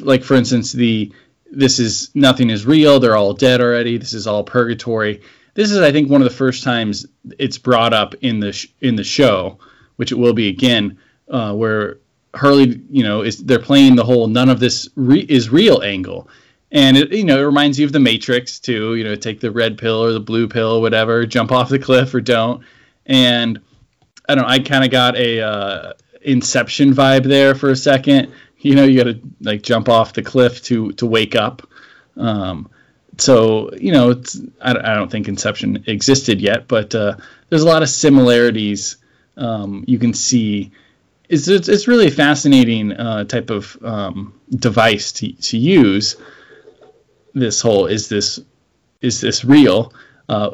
Like for instance, the this is nothing is real. They're all dead already. This is all purgatory. This is, I think, one of the first times it's brought up in the sh- in the show, which it will be again, uh, where Hurley, you know, is they're playing the whole none of this re- is real angle, and it you know it reminds you of the Matrix too. You know, take the red pill or the blue pill, or whatever, jump off the cliff or don't, and I don't. know, I kind of got a uh, Inception vibe there for a second. You know, you got to like jump off the cliff to to wake up. Um, so you know, it's, I, I, don't think Inception existed yet, but uh, there's a lot of similarities um, you can see. It's, it's, it's really a fascinating uh, type of um, device to, to use. This whole is this is this real? Uh,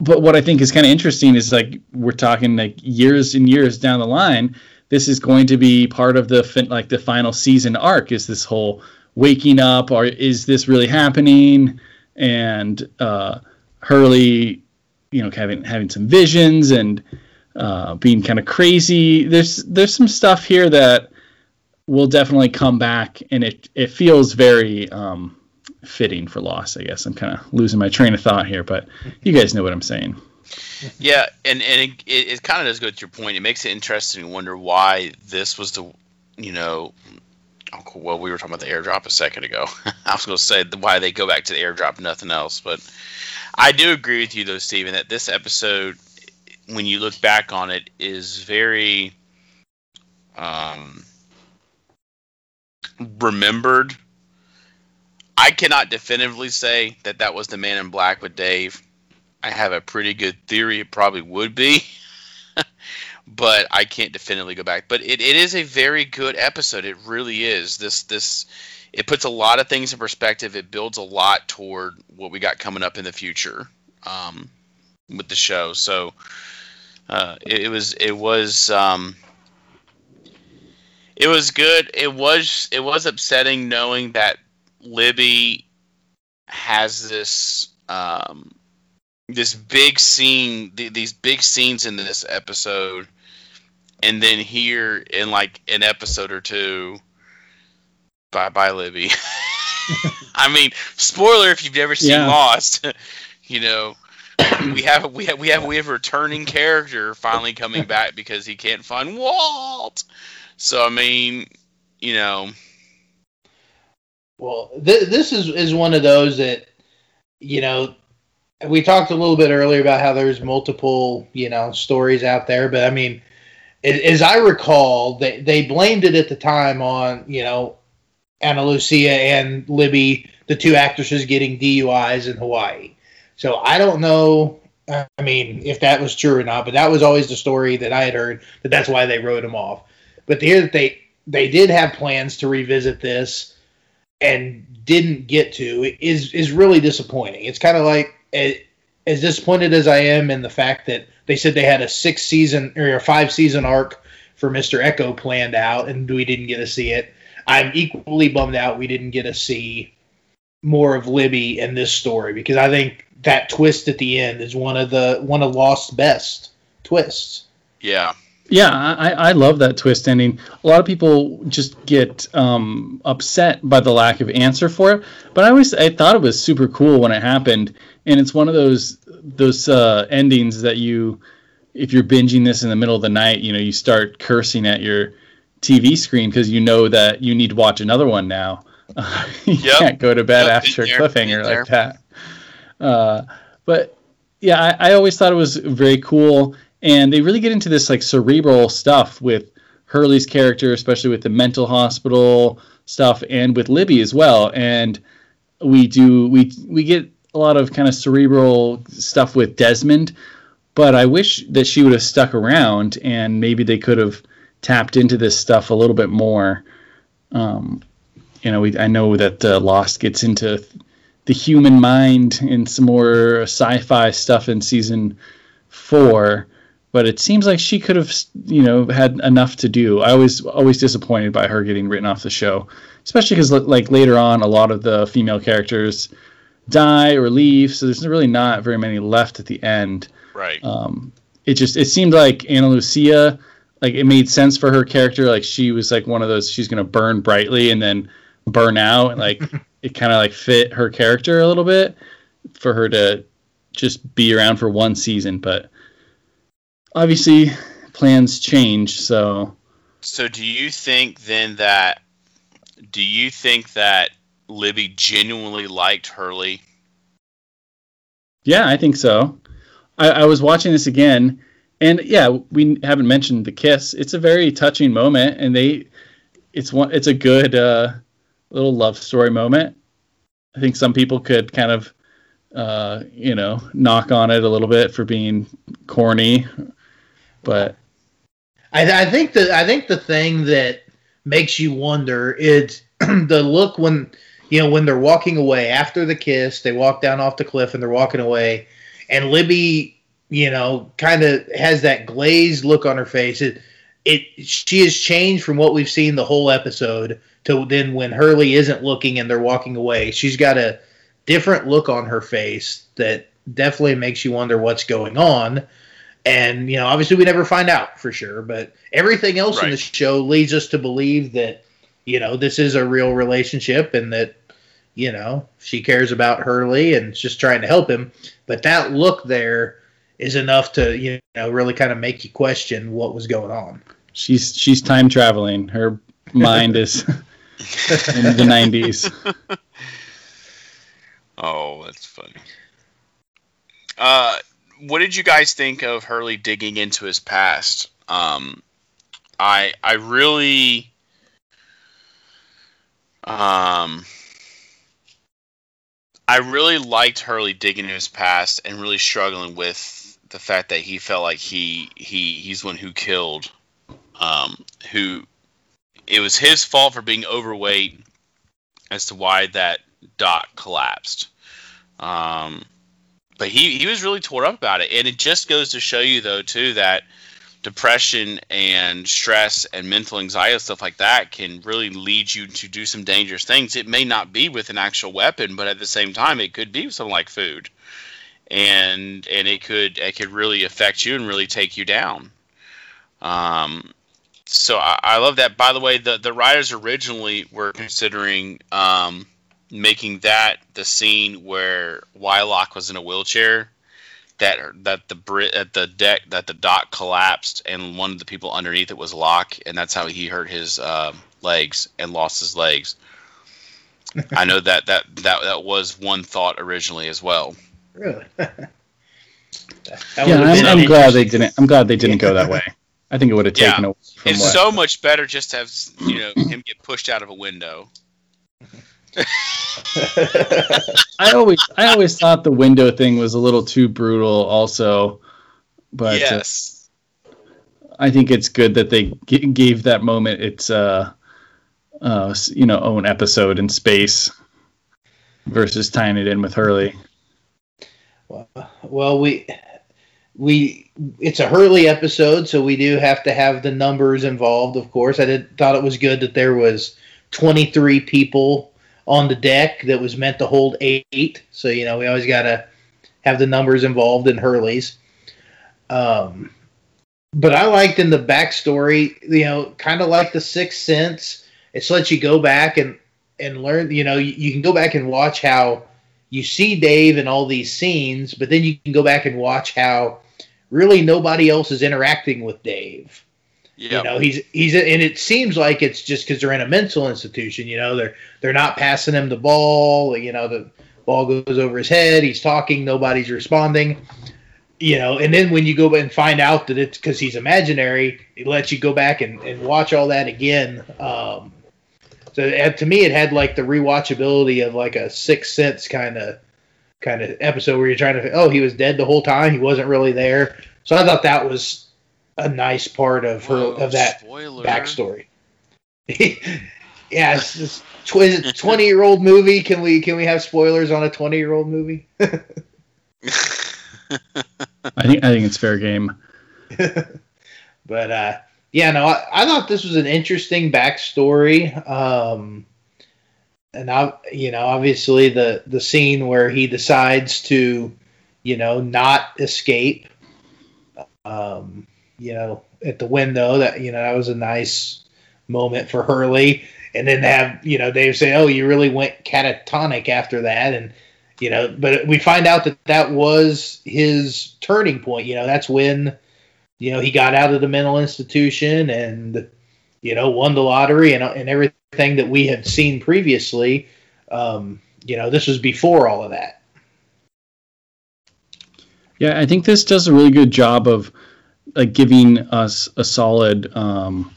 but what I think is kind of interesting is like we're talking like years and years down the line. This is going to be part of the fin- like the final season arc. Is this whole waking up, or is this really happening? And uh, Hurley, you know, having having some visions and uh, being kind of crazy. There's there's some stuff here that will definitely come back, and it it feels very um, fitting for Lost, I guess I'm kind of losing my train of thought here, but you guys know what I'm saying. Yeah, and and it, it, it kind of does go to your point. It makes it interesting to wonder why this was the, you know, oh, well, we were talking about the airdrop a second ago. I was going to say why they go back to the airdrop, nothing else. But I do agree with you, though, Stephen, that this episode, when you look back on it, is very um, remembered I cannot definitively say that that was the Man in Black with Dave. I have a pretty good theory it probably would be, but I can't definitively go back. But it, it is a very good episode. It really is. This this it puts a lot of things in perspective. It builds a lot toward what we got coming up in the future um, with the show. So uh, it, it, was it was um, it was good. It was it was upsetting knowing that Libby has this um, this big scene, th- these big scenes in this episode, and then here in like an episode or two, bye bye Libby. I mean, spoiler if you've never seen yeah. Lost, you know, we have we have we have we have a returning character finally coming back because he can't find Walt. So I mean, you know, well, th- this is is one of those that you know we talked a little bit earlier about how there's multiple you know stories out there, but I mean, as I recall, they they blamed it at the time on you know Ana Lucia and Libby, the two actresses getting DUIs in Hawaii. So I don't know. I mean, if that was true or not, but that was always the story that I had heard that that's why they wrote them off. But to hear that they they did have plans to revisit this and didn't get to is is really disappointing. It's kind of like as disappointed as I am in the fact that they said they had a six season or a five season arc for Mister Eko planned out, and we didn't get to see it. I'm equally bummed out we didn't get to see more of Libby in this story because I think that twist at the end is one of the one of Lost's best twists. Yeah, yeah, I, I love that twist ending. A lot of people just get um, upset by the lack of answer for it, but I always I thought it was super cool when it happened, and it's one of those those uh, endings that you, if you're binging this in the middle of the night, you know, you start cursing at your TV screen because you know that you need to watch another one now. you yep. can't go to bed yep, after a cliffhanger like that. Uh, but yeah, I, I always thought it was very cool and they really get into this like cerebral stuff with Hurley's character, especially with the mental hospital stuff, and with Libby as well. And we do we we get a lot of kind of cerebral stuff with Desmond, but I wish that she would have stuck around and maybe they could have tapped into this stuff a little bit more. Um, you know, we, I know that uh, Lost gets into the human mind and some more sci-fi stuff in season four but it seems like she could have you know had enough to do. I was always disappointed by her getting written off the show, especially because like later on, a lot of the female characters die or leave. So there's really not very many left at the end. Right. Um, it just it seemed like Ana Lucia, like it made sense for her character. Like she was like one of those she's gonna burn brightly and then burn out. and Like it kind of like fit her character a little bit for her to just be around for one season. But obviously plans change, so. So do you think then that do you think that Libby genuinely liked Hurley? Yeah, I think so. I, I was watching this again, and yeah, we haven't mentioned the kiss. It's a very touching moment, and they, it's one, it's a good uh, little love story moment. I think some people could kind of, uh, you know, knock on it a little bit for being corny, but I, I think the I think the thing that makes you wonder is the look when you know when they're walking away after the kiss. They walk down off the cliff and they're walking away, and Libby, you know, kind of has that glazed look on her face. It it she has changed from what we've seen the whole episode to then when Hurley isn't looking and they're walking away. She's got a different look on her face that definitely makes you wonder what's going on. And you know, obviously, we never find out for sure, but everything else Right. in the show leads us to believe that you know this is a real relationship and that you know she cares about Hurley and is just trying to help him. But that look there is enough to you know really kind of make you question what was going on. she's she's time traveling. Her mind is in the 90s. Oh, that's funny. Uh, what did you guys think of Hurley digging into his past? Um, I I really um I really liked Hurley digging into his past and really struggling with the fact that he felt like he he he's one who killed um who it was his fault for being overweight as to why that dot collapsed. Um, but he, he was really tore up about it. And it just goes to show you, though, too, that depression and stress and mental anxiety and stuff like that can really lead you to do some dangerous things. It may not be with an actual weapon, but at the same time, it could be with something like food. And and it could it could really affect you and really take you down. Um, so I, I love that. By the way, the the writers originally were considering um, making that the scene where Wylock was in a wheelchair, that that the Brit at the deck that the dock collapsed and one of the people underneath it was Locke, and that's how he hurt his uh, legs and lost his legs. I know that, that that that was one thought originally as well. Really? Yeah, I'm, I'm glad they didn't. I'm glad they didn't go that way. I think it would have Yeah. taken away from It's what. so much better just to have you know him get pushed out of a window. I always, I always thought the window thing was a little too brutal, also. But uh, yes. I think it's good that they g- gave that moment its, uh, uh, you know, own episode in space versus tying it in with Hurley. Well, we we it's a Hurley episode, so we do have to have the numbers involved. Of course, I did thought it was good that there was 23 people on the deck that was meant to hold eight. So you know we always got to have the numbers involved in Hurley's. Um, but I liked in the backstory, you know, kind of like the Sixth Sense. It's lets you go back and and learn. You know, you, you can go back and watch how you see Dave in all these scenes, but then you can go back and watch how really nobody else is interacting with Dave. Yeah. You know, he's he's and it seems like it's just because they're in a mental institution. You know, they're they're not passing him the ball. You know, the ball goes over his head. He's talking. Nobody's responding. You know, and then when you go and find out that it's because he's imaginary, it lets you go back and, and watch all that again. Um, so it, to me, it had like the rewatchability of like a Sixth Sense kind of kind of episode where you're trying to oh he was dead the whole time he wasn't really there. So I thought that was a nice part of her Whoa, of that spoiler. backstory. yeah, it's just tw- twenty year old movie. Can we can we have spoilers on a twenty year old movie? I think, I think it's fair game. but uh, yeah, no, I, I thought this was an interesting backstory. Um, and I, you know, obviously the the scene where he decides to, you know, not escape. Um, you know, at the window that you know that was a nice moment for Hurley, and then have you know Dave say, "Oh, you really went catatonic after that," and you know, but we find out that that was his turning point. You know, that's when you know he got out of the mental institution and you know won the lottery and and everything that we had seen previously. Um, you know, this was before all of that. Yeah, I think this does a really good job of like giving us a solid um,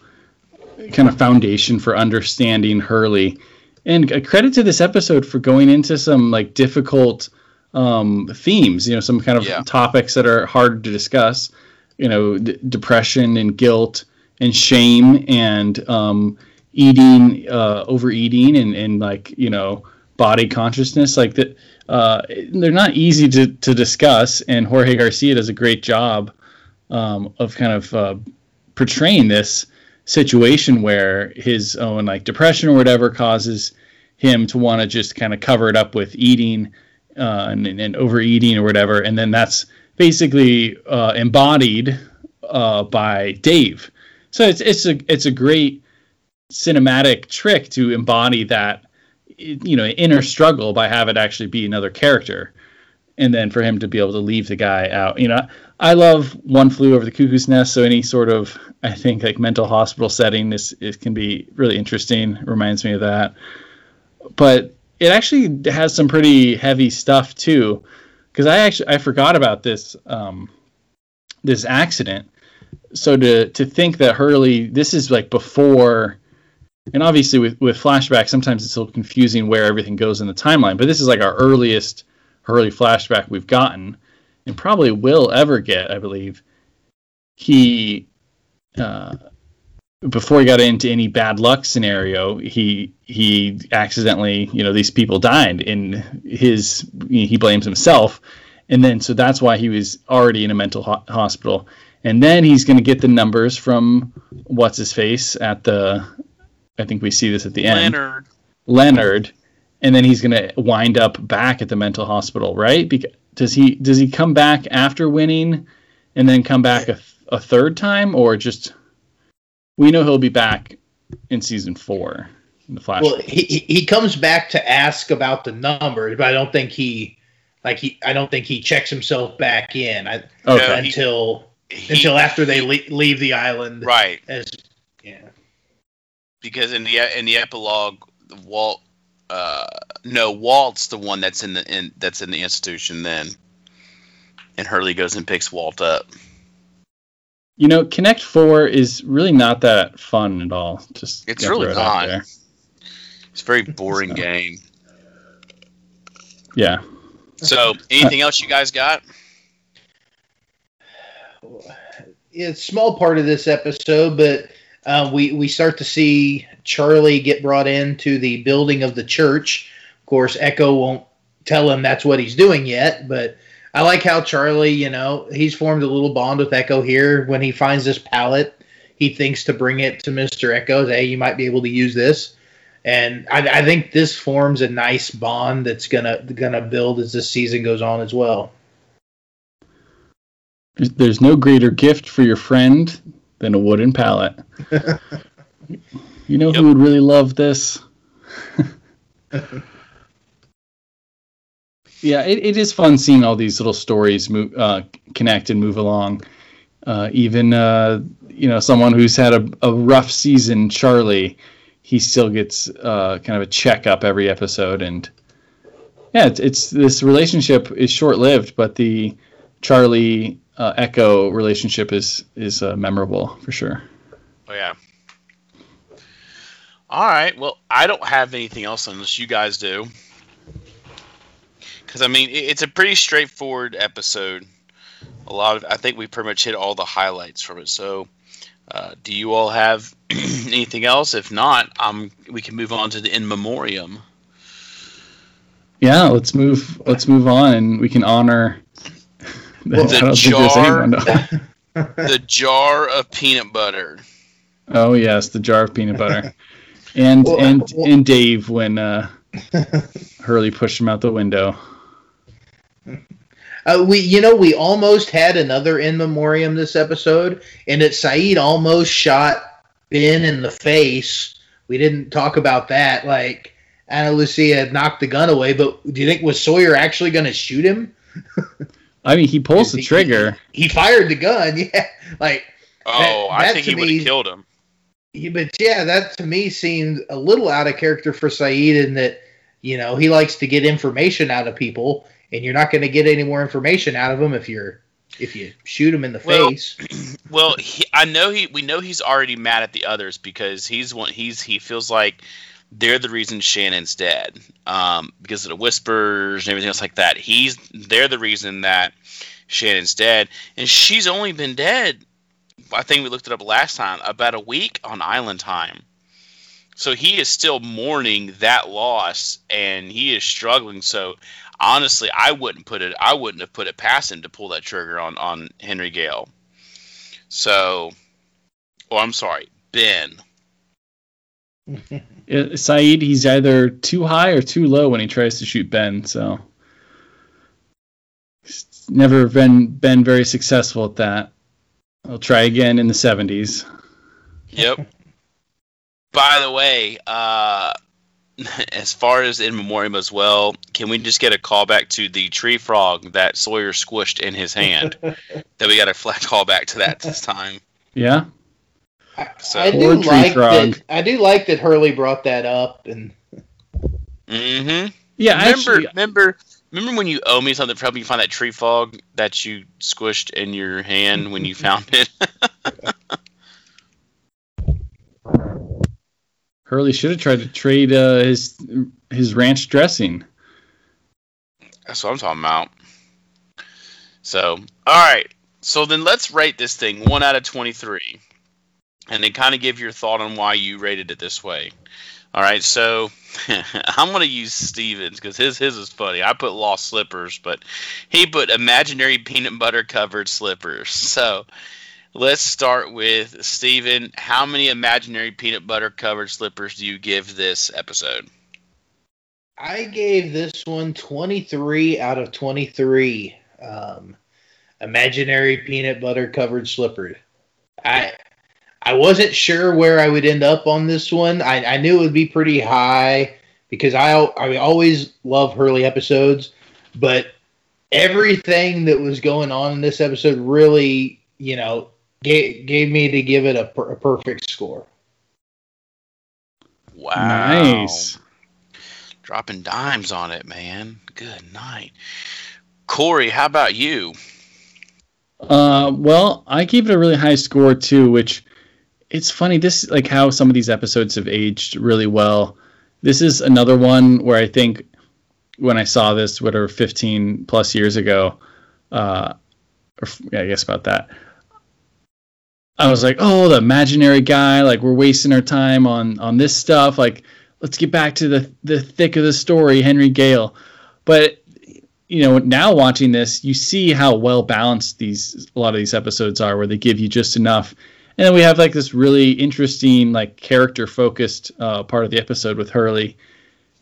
kind of foundation for understanding Hurley. And a credit to this episode for going into some like difficult um, themes, you know, some kind of Yeah. topics that are hard to discuss, you know, d- depression and guilt and shame and um, eating, uh, overeating and, and like, you know, body consciousness. Like that, uh, they're not easy to, to discuss. And Jorge Garcia does a great job um, of kind of uh, portraying this situation where his own like depression or whatever causes him to want to just kind of cover it up with eating uh, and, and overeating or whatever, and then that's basically uh, embodied uh, by Dave. So it's it's a it's a great cinematic trick to embody that you know inner struggle by have it actually be another character and then for him to be able to leave the guy out. You know i love one flew over the cuckoo's nest so any sort of i think like mental hospital setting this is can be really interesting. Reminds me of that. But it actually has some pretty heavy stuff too because i actually i forgot about this um this accident. So to to think that hurley this is like before and obviously with, with flashback sometimes it's a little confusing where everything goes in the timeline but this is like our earliest hurley flashback we've gotten and probably will ever get i believe he uh, before he got into any bad luck scenario he he accidentally you know these people died and his he blames himself and then so that's why he was already in a mental ho- hospital and then he's going to get the numbers from what's his face at the I think we see this at the end. Leonard. Leonard, and then he's going to wind up back at the mental hospital, right? Because does he does he come back after winning, and then come back a, a third time, or just we know he'll be back in season four in the Flash. Well, he he- he comes back to ask about the numbers, but I don't think he like he I don't think he checks himself back in I, okay, until He- until after they le- leave the island. right As yeah. because in the in the epilogue, Walt. Uh, no, Walt's the one that's in the in that's in the institution then, and Hurley goes and picks Walt up. you know, Connect Four is really not that fun at all. Just It's really it not. It's a very boring So- game. Yeah. So, anything else you guys got? it's a small part of this episode, but uh, we we start to see Charlie get brought into the building of the church. Of course, Eko won't tell him that's what he's doing yet, but I like how Charlie, you know, he's formed a little bond with Eko here. When he finds this pallet, he thinks to bring it to Mister Eko. Hey, you might be able to use this. And I, I think this forms a nice bond that's gonna gonna build as this season goes on as well. There's- There's no greater gift for your friend than a wooden pallet. you know Yep. who would really love this? yeah, it, it is fun seeing all these little stories move, uh, connect and move along. Uh, even uh, you know someone who's had a, a rough season, Charlie, he still gets uh, kind of a checkup every episode, and yeah, it's, it's this relationship is short lived, but the Charlie uh, Eko relationship is is uh, memorable for sure. Oh yeah. All right. Well, I don't have anything else unless you guys do. Because I mean, it's a pretty straightforward episode. A lot of, I think we pretty much hit all the highlights from it. So, uh, do you all have anything else? If not, um, we can move on to the in memoriam. Yeah, let's move. Let's move on, and we can honor. Well, the I don't think there's jar- the jar of peanut butter. Oh yes, the jar of peanut butter, and Well, and well- and Dave when uh, Hurley pushed him out the window. Uh, we, you know, we almost had another in memoriam this episode, and that Sayid almost shot Ben in the face. We didn't talk about that. Like Ana Lucia had knocked the gun away, but do you think was Sawyer actually going to shoot him? I mean, he pulls the He- trigger. He, fired the gun. Yeah, like Oh, That- I that think he would have killed him. Yeah, but yeah, that to me seemed a little out of character for Sayid in that, you know, he likes to get information out of people, and you're not going to get any more information out of him if you're if you shoot him in the Well- face. Well, he, I know he. We know he's already mad at the others because he's one. He's he feels like they're the reason Shannon's dead um, because of the whispers and everything else like that. He's they're the reason that Shannon's dead, and she's only been dead. I think we looked it up last time about a week on Island Time. So he is still mourning that loss, and he is struggling. So honestly, I wouldn't put it. I wouldn't have put it past him to pull that trigger on on Henry Gale. So, oh, I'm sorry, Ben. Uh, Sayid, he's either too high or too low when he tries to shoot Ben. So he's never been been very successful at that. I'll try again in the 70s. Yep. By the way, uh, as far as in memoriam as well, can we just get a callback to the tree frog that Sawyer squished in his hand? that we got a flat callback to that this time. Yeah. I, So- I Poor do tree like frog. that. I do like that Hurley brought that up, and Mm-hmm. Yeah, remember, actually, remember, remember when you owe me something for helping you find that tree frog that you squished in your hand when you found it? Hurley should have tried to trade uh, his his ranch dressing. That's what I'm talking about. So, all right. So then let's rate this thing one out of 23. And then kind of give your thought on why you rated it this way. All right. So I'm going to use Stevens because his, his is funny. I put lost slippers, but he put imaginary peanut butter covered slippers. So let's start with Steven. How many imaginary peanut butter covered slippers do you give this episode? I gave this one 23 out of 23. Um, imaginary peanut butter covered slippers. I I wasn't sure where I would end up on this one. I, I knew it would be pretty high because I I always love Hurley episodes, but everything that was going on in this episode really, you know, gave, gave me to give it a, per, a perfect score. Wow. Nice. Dropping dimes on it, man. Good night. Corey, how about you? Uh, well, I gave it a really high score too, which it's funny. This like how some of these episodes have aged really well. This is another one where I think when I saw this, whatever, 15 plus years ago, uh, or yeah, I guess about that. I was like, oh, the imaginary guy, like we're wasting our time on on this stuff. Like, let's get back to the the thick of the story, Henry Gale. But you know, now watching this, you see how well balanced these a lot of these episodes are, where they give you just enough, and then we have like this really interesting, like character focused uh, part of the episode with Hurley,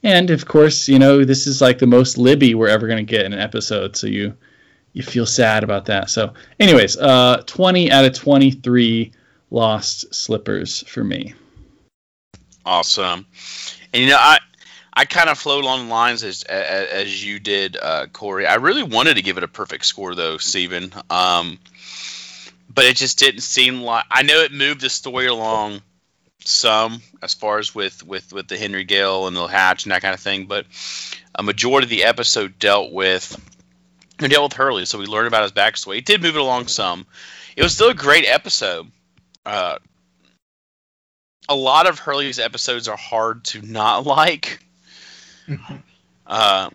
and of course, you know, this is like the most Libby we're ever going to get in an episode, so you you feel sad about that. So, anyways, uh, twenty out of twenty three lost slippers for me. Awesome. And you know, I I kind of flowed along the lines as as, as you did, uh, Corey. I really wanted to give it a perfect score, though, Steven. Um, but it just didn't seem like. I know it moved the story along some, as far as with with with the Henry Gale and the Hatch and that kind of thing. But a majority of the episode dealt with it dealt with Hurley, so we learned about his backstory. It did move it along some. It was still a great episode. Uh, a lot of Hurley's episodes are hard to not like. uh,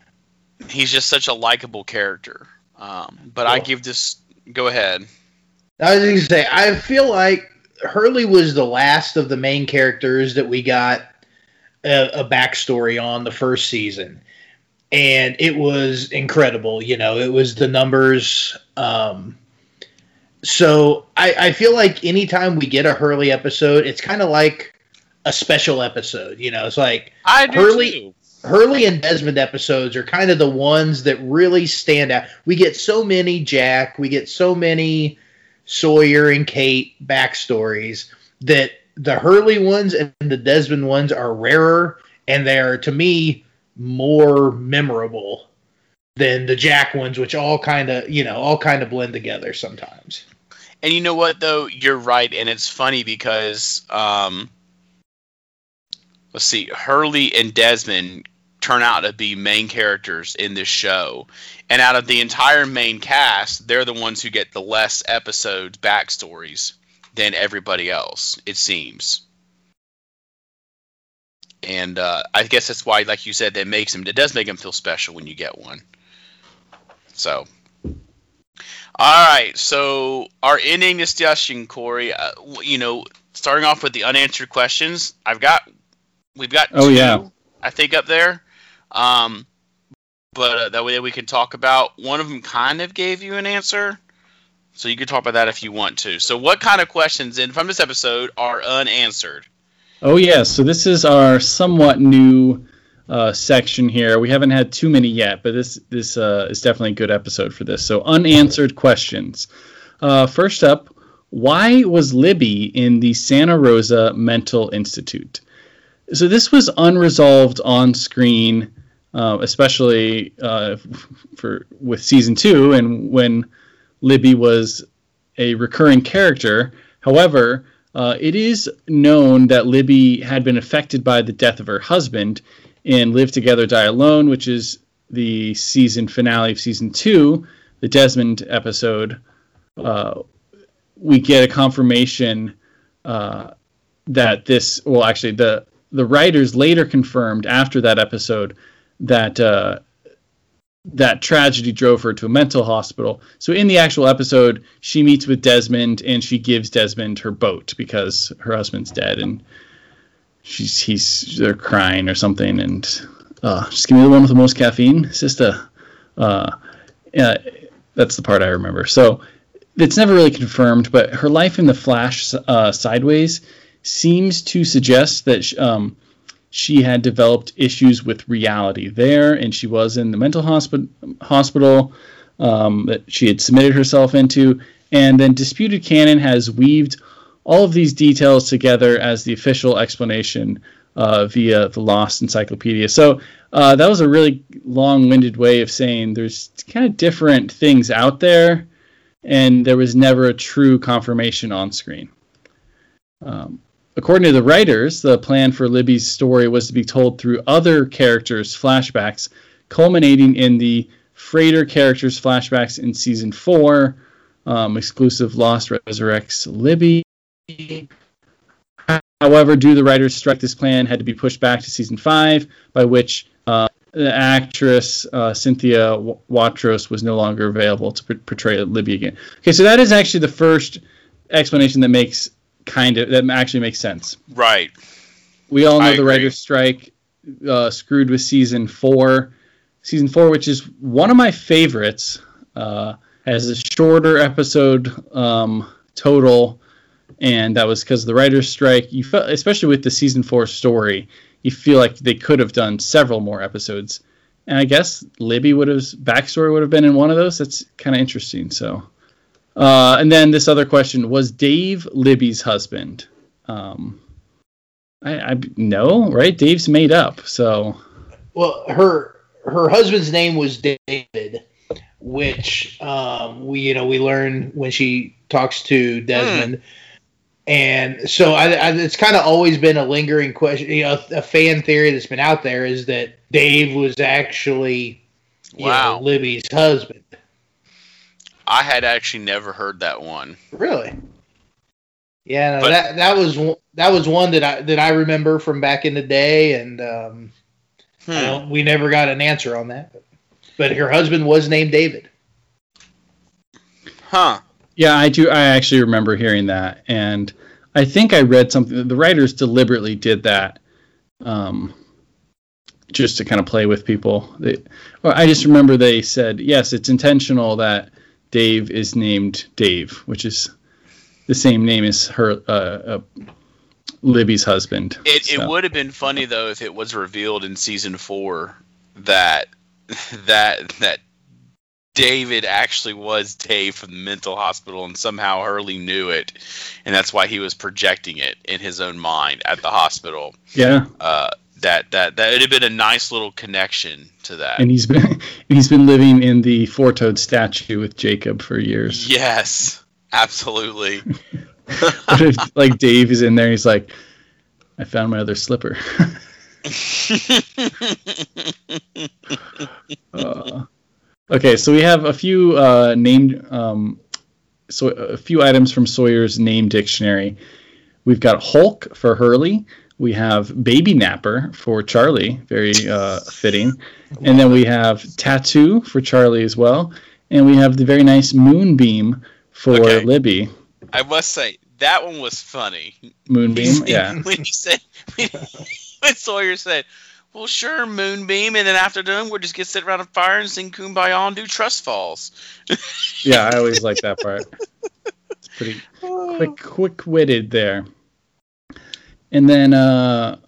he's just such a likable character. Um, but I give this. Go ahead. I was going to say, I feel like Hurley was the last of the main characters that we got a, a backstory on the first season. And it was incredible. You know, it was the numbers. Um, so I, I feel like anytime we get a Hurley episode, it's kind of like a special episode. You know, it's like I Hurley- too. Hurley and Desmond episodes are kind of the ones that really stand out. We get so many Jack, we get so many Sawyer and Kate backstories that the Hurley ones and the Desmond ones are rarer and they are to me more memorable than the Jack ones, which all kind of you know all kind of blend together sometimes. And you know what though, you're right, and it's funny because um, let's see, Hurley and Desmond turn out to be main characters in this show, and out of the entire main cast, they're the ones who get the less episodes backstories than everybody else. It seems and uh, I guess that's why, like you said, that makes him. It does make him feel special when you get one. So, all right. So our ending discussion, Corey. Uh, you know, starting off with the unanswered questions. I've got, we've got. Oh two, yeah. I think up there. Um, but uh, that way we can talk about one of them. Kind of gave you an answer. So you can talk about that if you want to. So, what kind of questions in from this episode are unanswered? Oh yeah. so this is our somewhat new uh, section here. We haven't had too many yet, but this this uh, is definitely a good episode for this. So unanswered questions. Uh, first up, why was Libby in the Santa Rosa Mental Institute? So this was unresolved on screen, uh, especially uh, for with season two, and when Libby was a recurring character. However, uh, it is known that Libby had been affected by the death of her husband in Live Together, Die Alone, which is the season finale of season two, the Desmond episode. Uh, we get a confirmation uh, that this, well, actually, the the writers later confirmed after that episode that uh, that tragedy drove her to a mental hospital. So in the actual episode, she meets with Desmond and she gives Desmond her boat because her husband's dead and she's he's they're crying or something and uh, just give me the one with the most caffeine. A uh, yeah, that's the part I remember. So it's never really confirmed, but her life in the Flash uh, sideways seems to suggest that um, she had developed issues with reality there, and she was in the mental hospi- hospital um, that she had submitted herself into. And then Disputed Canon has weaved all of these details together as the official explanation uh, via the Lost Encyclopedia. So uh, that was a really long winded way of saying there's kind of different things out there, and there was never a true confirmation on screen. Um, According to the writers, the plan for Libby's story was to be told through other characters' flashbacks, culminating in the Freighter characters' flashbacks in season four. Um, exclusive Lost resurrects Libby. However, due to the writers' strike, this plan had to be pushed back to season five, by which uh, the actress uh, Cynthia Watros was no longer available to portray Libby again. Okay, so that is actually the first explanation that makes kind of that actually makes sense. Right. We all know I the writer's strike uh, screwed with season four. Season four, which is one of my favorites, uh, has a shorter episode um, total, and that was because the writer's strike. You felt, especially with the season four story, you feel like they could have done several more episodes. And I guess Libby would have backstory would have been in one of those. That's kind of interesting. So uh, and then this other question was Dave Libby's husband? Um, I, I no, right? Dave's made up. So, well, her her husband's name was David, which um, we you know we learn when she talks to Desmond. Mm. And so I, I, it's kind of always been a lingering question. You know, a, a, fan theory that's been out there is that Dave was actually wow. Know, Libby's husband. I had actually never heard that one. Really? Yeah, no, but, that that was that was one that I that I remember from back in the day, and um, hmm. we never got an answer on that. But, but her husband was named David. Huh. Yeah, I do. I actually remember hearing that, and I think I read something. The writers deliberately did that, um, just to kind of play with people. They, well, I just remember they said, yes, it's intentional that Dave is named Dave, which is the same name as her uh, uh, Libby's husband. It, so. it would have been funny though if it was revealed in season four that that that David actually was Dave from the mental hospital, and somehow Hurley knew it, and that's why he was projecting it in his own mind at the hospital. Yeah. Uh, that that that would have been a nice little connection to that. And he's been he's been living in the four toed statue with Jacob for years. Yes, absolutely. what if like Dave is in there? He's like, I found my other slipper. uh, okay, so we have a few uh, named um, so a few items from Sawyer's name dictionary. We've got Hulk for Hurley. We have Baby Napper for Charlie, very uh, fitting. And then we have Tattoo for Charlie as well. And we have the very nice Moonbeam for Okay. Libby. I must say that one was funny. Moonbeam, yeah. when he said when, when Sawyer said, "Well, sure, Moonbeam," and then after doing, we'll just get sit around a fire and sing "Kumbaya" and do trust falls. Yeah, I always like that part. It's pretty quick, quick-witted there. And then uh,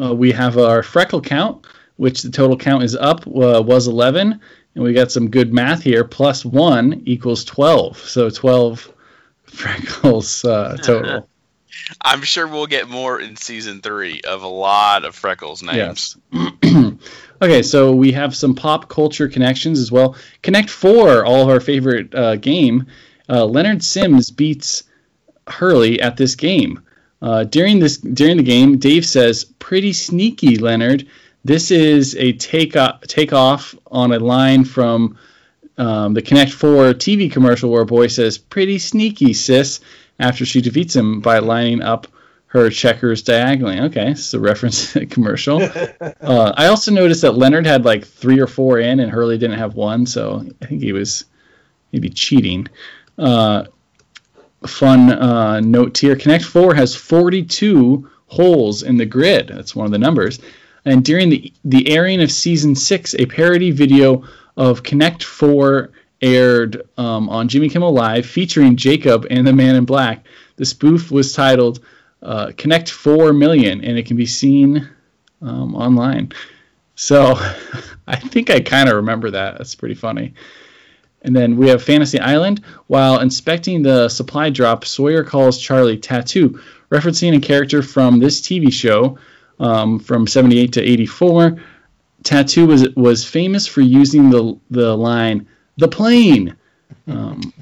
uh, we have our freckle count, which the total count is up uh, was 11, and we got some good math here. Plus one equals 12, so 12 freckles uh, total. I'm sure we'll get more in season three of a lot of Freckles names. Yes. okay, so we have some pop culture connections as well. Connect Four, all of our favorite uh, game. Uh, Leonard Simms beats Hurley at this game. Uh, during this during the game, Dave says, "Pretty sneaky, Leonard." This is a take take off on a line from um, the Connect Four TV commercial where a boy says, "Pretty sneaky, sis," after she defeats him by lining up her checkers diagonally. Okay, it's a reference to commercial. uh, I also noticed that Leonard had like three or four in, and Hurley didn't have one, so I think he was maybe cheating. Uh, fun uh, note here: Connect Four has 42 holes in the grid. That's one of the numbers. And during the the airing of season six, a parody video of Connect Four aired um, on Jimmy Kimmel Live, featuring Jacob and the Man in Black. The spoof was titled uh, "Connect Four Million, and it can be seen um, online. So I think I kind of remember that. That's pretty funny. And then we have Fantasy Island. While inspecting the supply drop, Sawyer calls Charlie Tattoo, referencing a character from this TV show um, from 78 to 84. Tattoo was was famous for using the the line "the plane." Um,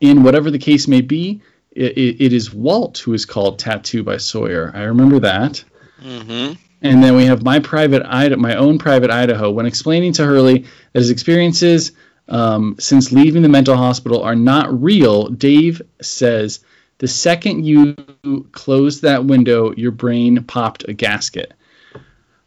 in whatever the case may be, it, it, it is Walt who is called Tattoo by Sawyer. I remember that. Mm-hmm. And then we have my private Idaho, my own private Idaho. When explaining to Hurley that his experiences um, since leaving the mental hospital are not real, Dave says, "The second you closed that window, your brain popped a gasket.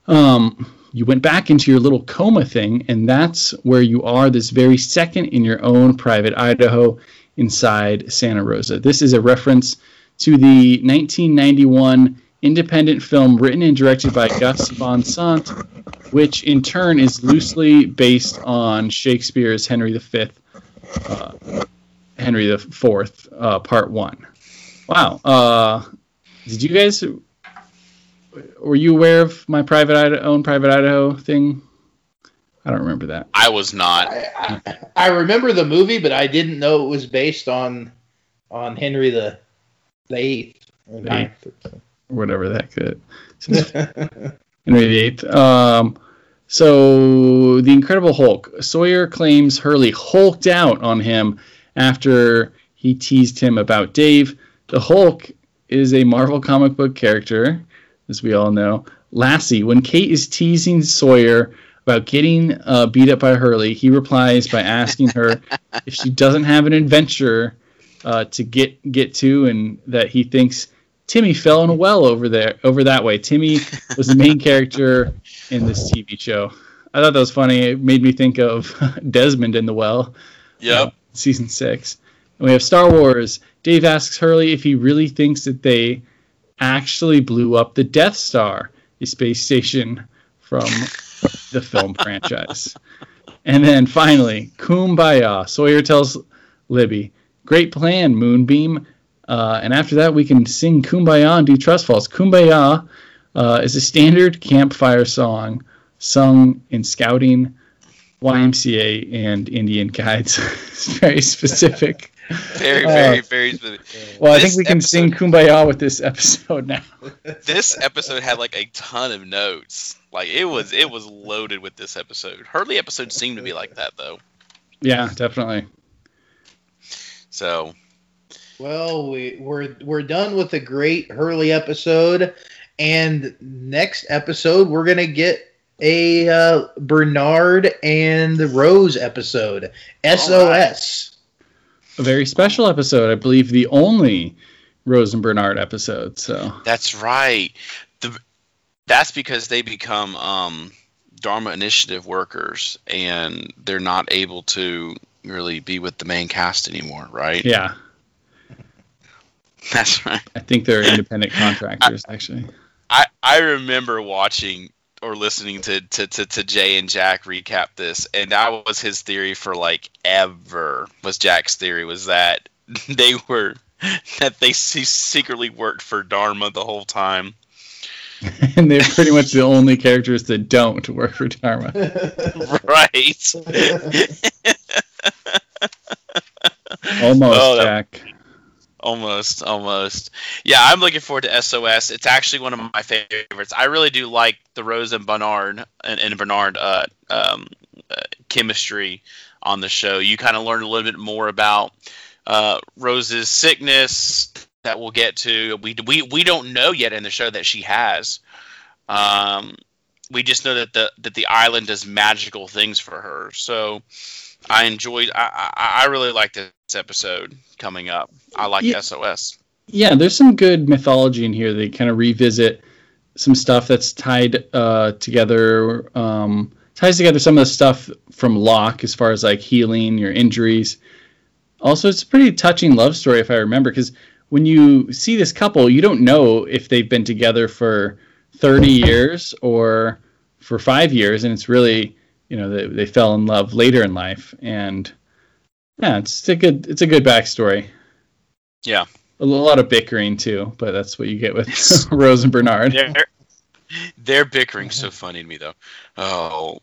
Um, you went back into your little coma thing, and that's where you are this very second in your own private Idaho inside Santa Rosa. This is a reference to the 1991 independent film written and directed by Gus Van Sant, which in turn is loosely based on Shakespeare's Henry V, uh, Henry IV, uh, Part One. Wow. Uh, did you guys? Were you aware of my private Idaho, own private Idaho thing? I don't remember that. I was not. I, I, I remember the movie, but I didn't know it was based on on Henry the the eighth or ninth. or whatever that could. Henry VIII. Um, so the Incredible Hulk. Sawyer claims Hurley hulked out on him after he teased him about Dave. The Hulk is a Marvel comic book character, as we all know. Lassie, when Kate is teasing Sawyer about getting uh, beat up by Hurley, he replies by asking her if she doesn't have an adventure uh, to get get to, and that he thinks Timmy fell in a well over there, over that way. Timmy was the main character in this TV show. I thought that was funny. It made me think of Desmond in the well, Yep. uh, season six. And we have Star Wars. Dave asks Hurley if he really thinks that they actually blew up the Death Star, a space station from the film franchise. And then finally, Kumbaya. Sawyer tells Libby, "Great plan, Moonbeam. Uh, and after that, we can sing Kumbaya and do Trust Falls. Kumbaya uh, is a standard campfire song sung in scouting, YMCA, and Indian guides. it's very specific. Very, very, uh, very specific. Well, this I think we can episode, sing Kumbaya with this episode now. this episode had like a ton of notes. Like it was, it was loaded with this episode. Hurley episodes seem to be like that, though. Yeah, definitely. So. Well, we, we're we're done with a great Hurley episode, and next episode we're gonna get a uh, Bernard and Rose episode. SOS a very special episode. I believe the only Rose and Bernard episode. So that's right. The, that's because they become um, Dharma Initiative workers, and they're not able to really be with the main cast anymore, right? Yeah, that's right. I think they're independent contractors, I, actually. I I remember watching or listening to, to, to, to, Jay and Jack recap this, and that was his theory for like ever. Was Jack's theory was that they were that they secretly worked for Dharma the whole time. and they're pretty much the only characters that don't work for Dharma. right. Almost, oh, Jack. Almost, almost. Yeah, I'm looking forward to SOS. It's actually one of my favorites. I really do like the Rose and Bernard and, and Bernard uh, um, uh, chemistry on the show. You kind of learn a little bit more about uh, Rose's sickness that we'll get to. We we we don't know yet in the show that she has. Um, we just know that the that the island does magical things for her. So I enjoyed. I I, I really like this episode coming up. I like yeah. SOS. Yeah, there's some good mythology in here. They kind of revisit some stuff that's tied uh, together. Um, ties together some of the stuff from Locke as far as like healing your injuries. Also, it's a pretty touching love story if I remember, because when you see this couple, you don't know if they've been together for 30 years or for five years, and it's really you know they, they fell in love later in life, and yeah, it's a good it's a good backstory. Yeah, a lot of bickering too, but that's what you get with Rose and Bernard. They're, they're bickering so funny to me though. Oh,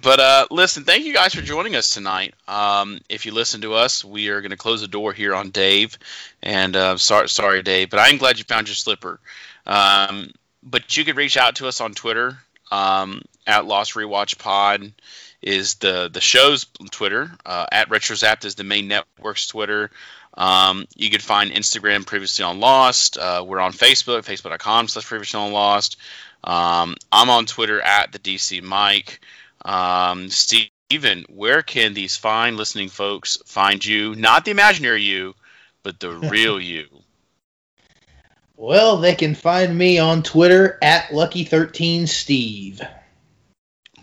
but uh, listen, thank you guys for joining us tonight. Um, if you listen to us, we are going to close the door here on Dave. And uh, sorry, sorry, Dave, but I'm glad you found your slipper. Um, but you could reach out to us on Twitter um, at Lost Rewatch Pod is the the show's Twitter. Uh, at RetroZapped is the main network's Twitter. Um, you can find Instagram previously on Lost. Uh, we're on Facebook, facebook.com slash previously on Lost. Um, I'm on Twitter at the DC Mike. Um, Steven, where can these fine listening folks find you? Not the imaginary you, but the real you. Well, they can find me on Twitter at Lucky13Steve.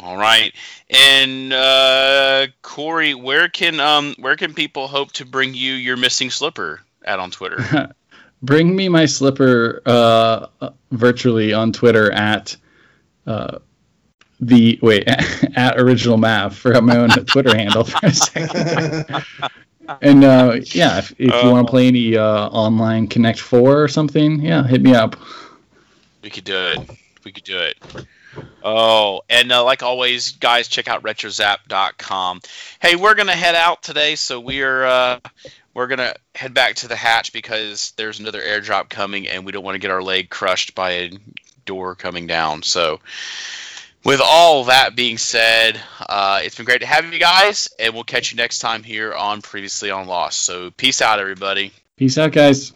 All right, and uh, Corey, where can um where can people hope to bring you your missing slipper at on Twitter? bring me my slipper uh, virtually on Twitter at uh, the wait at original math for my own Twitter handle for a second. and uh, yeah, if, if you want to oh. play any uh, online Connect Four or something, yeah, hit me up. We could do it. We could do it. Oh, and uh, like always, guys, check out retrozap.com. Hey, we're gonna head out today, so we're uh, we're gonna head back to the hatch because there's another airdrop coming, and we don't want to get our leg crushed by a door coming down. So, with all that being said, uh, it's been great to have you guys, and we'll catch you next time here on Previously on Lost. So, peace out, everybody. Peace out, guys.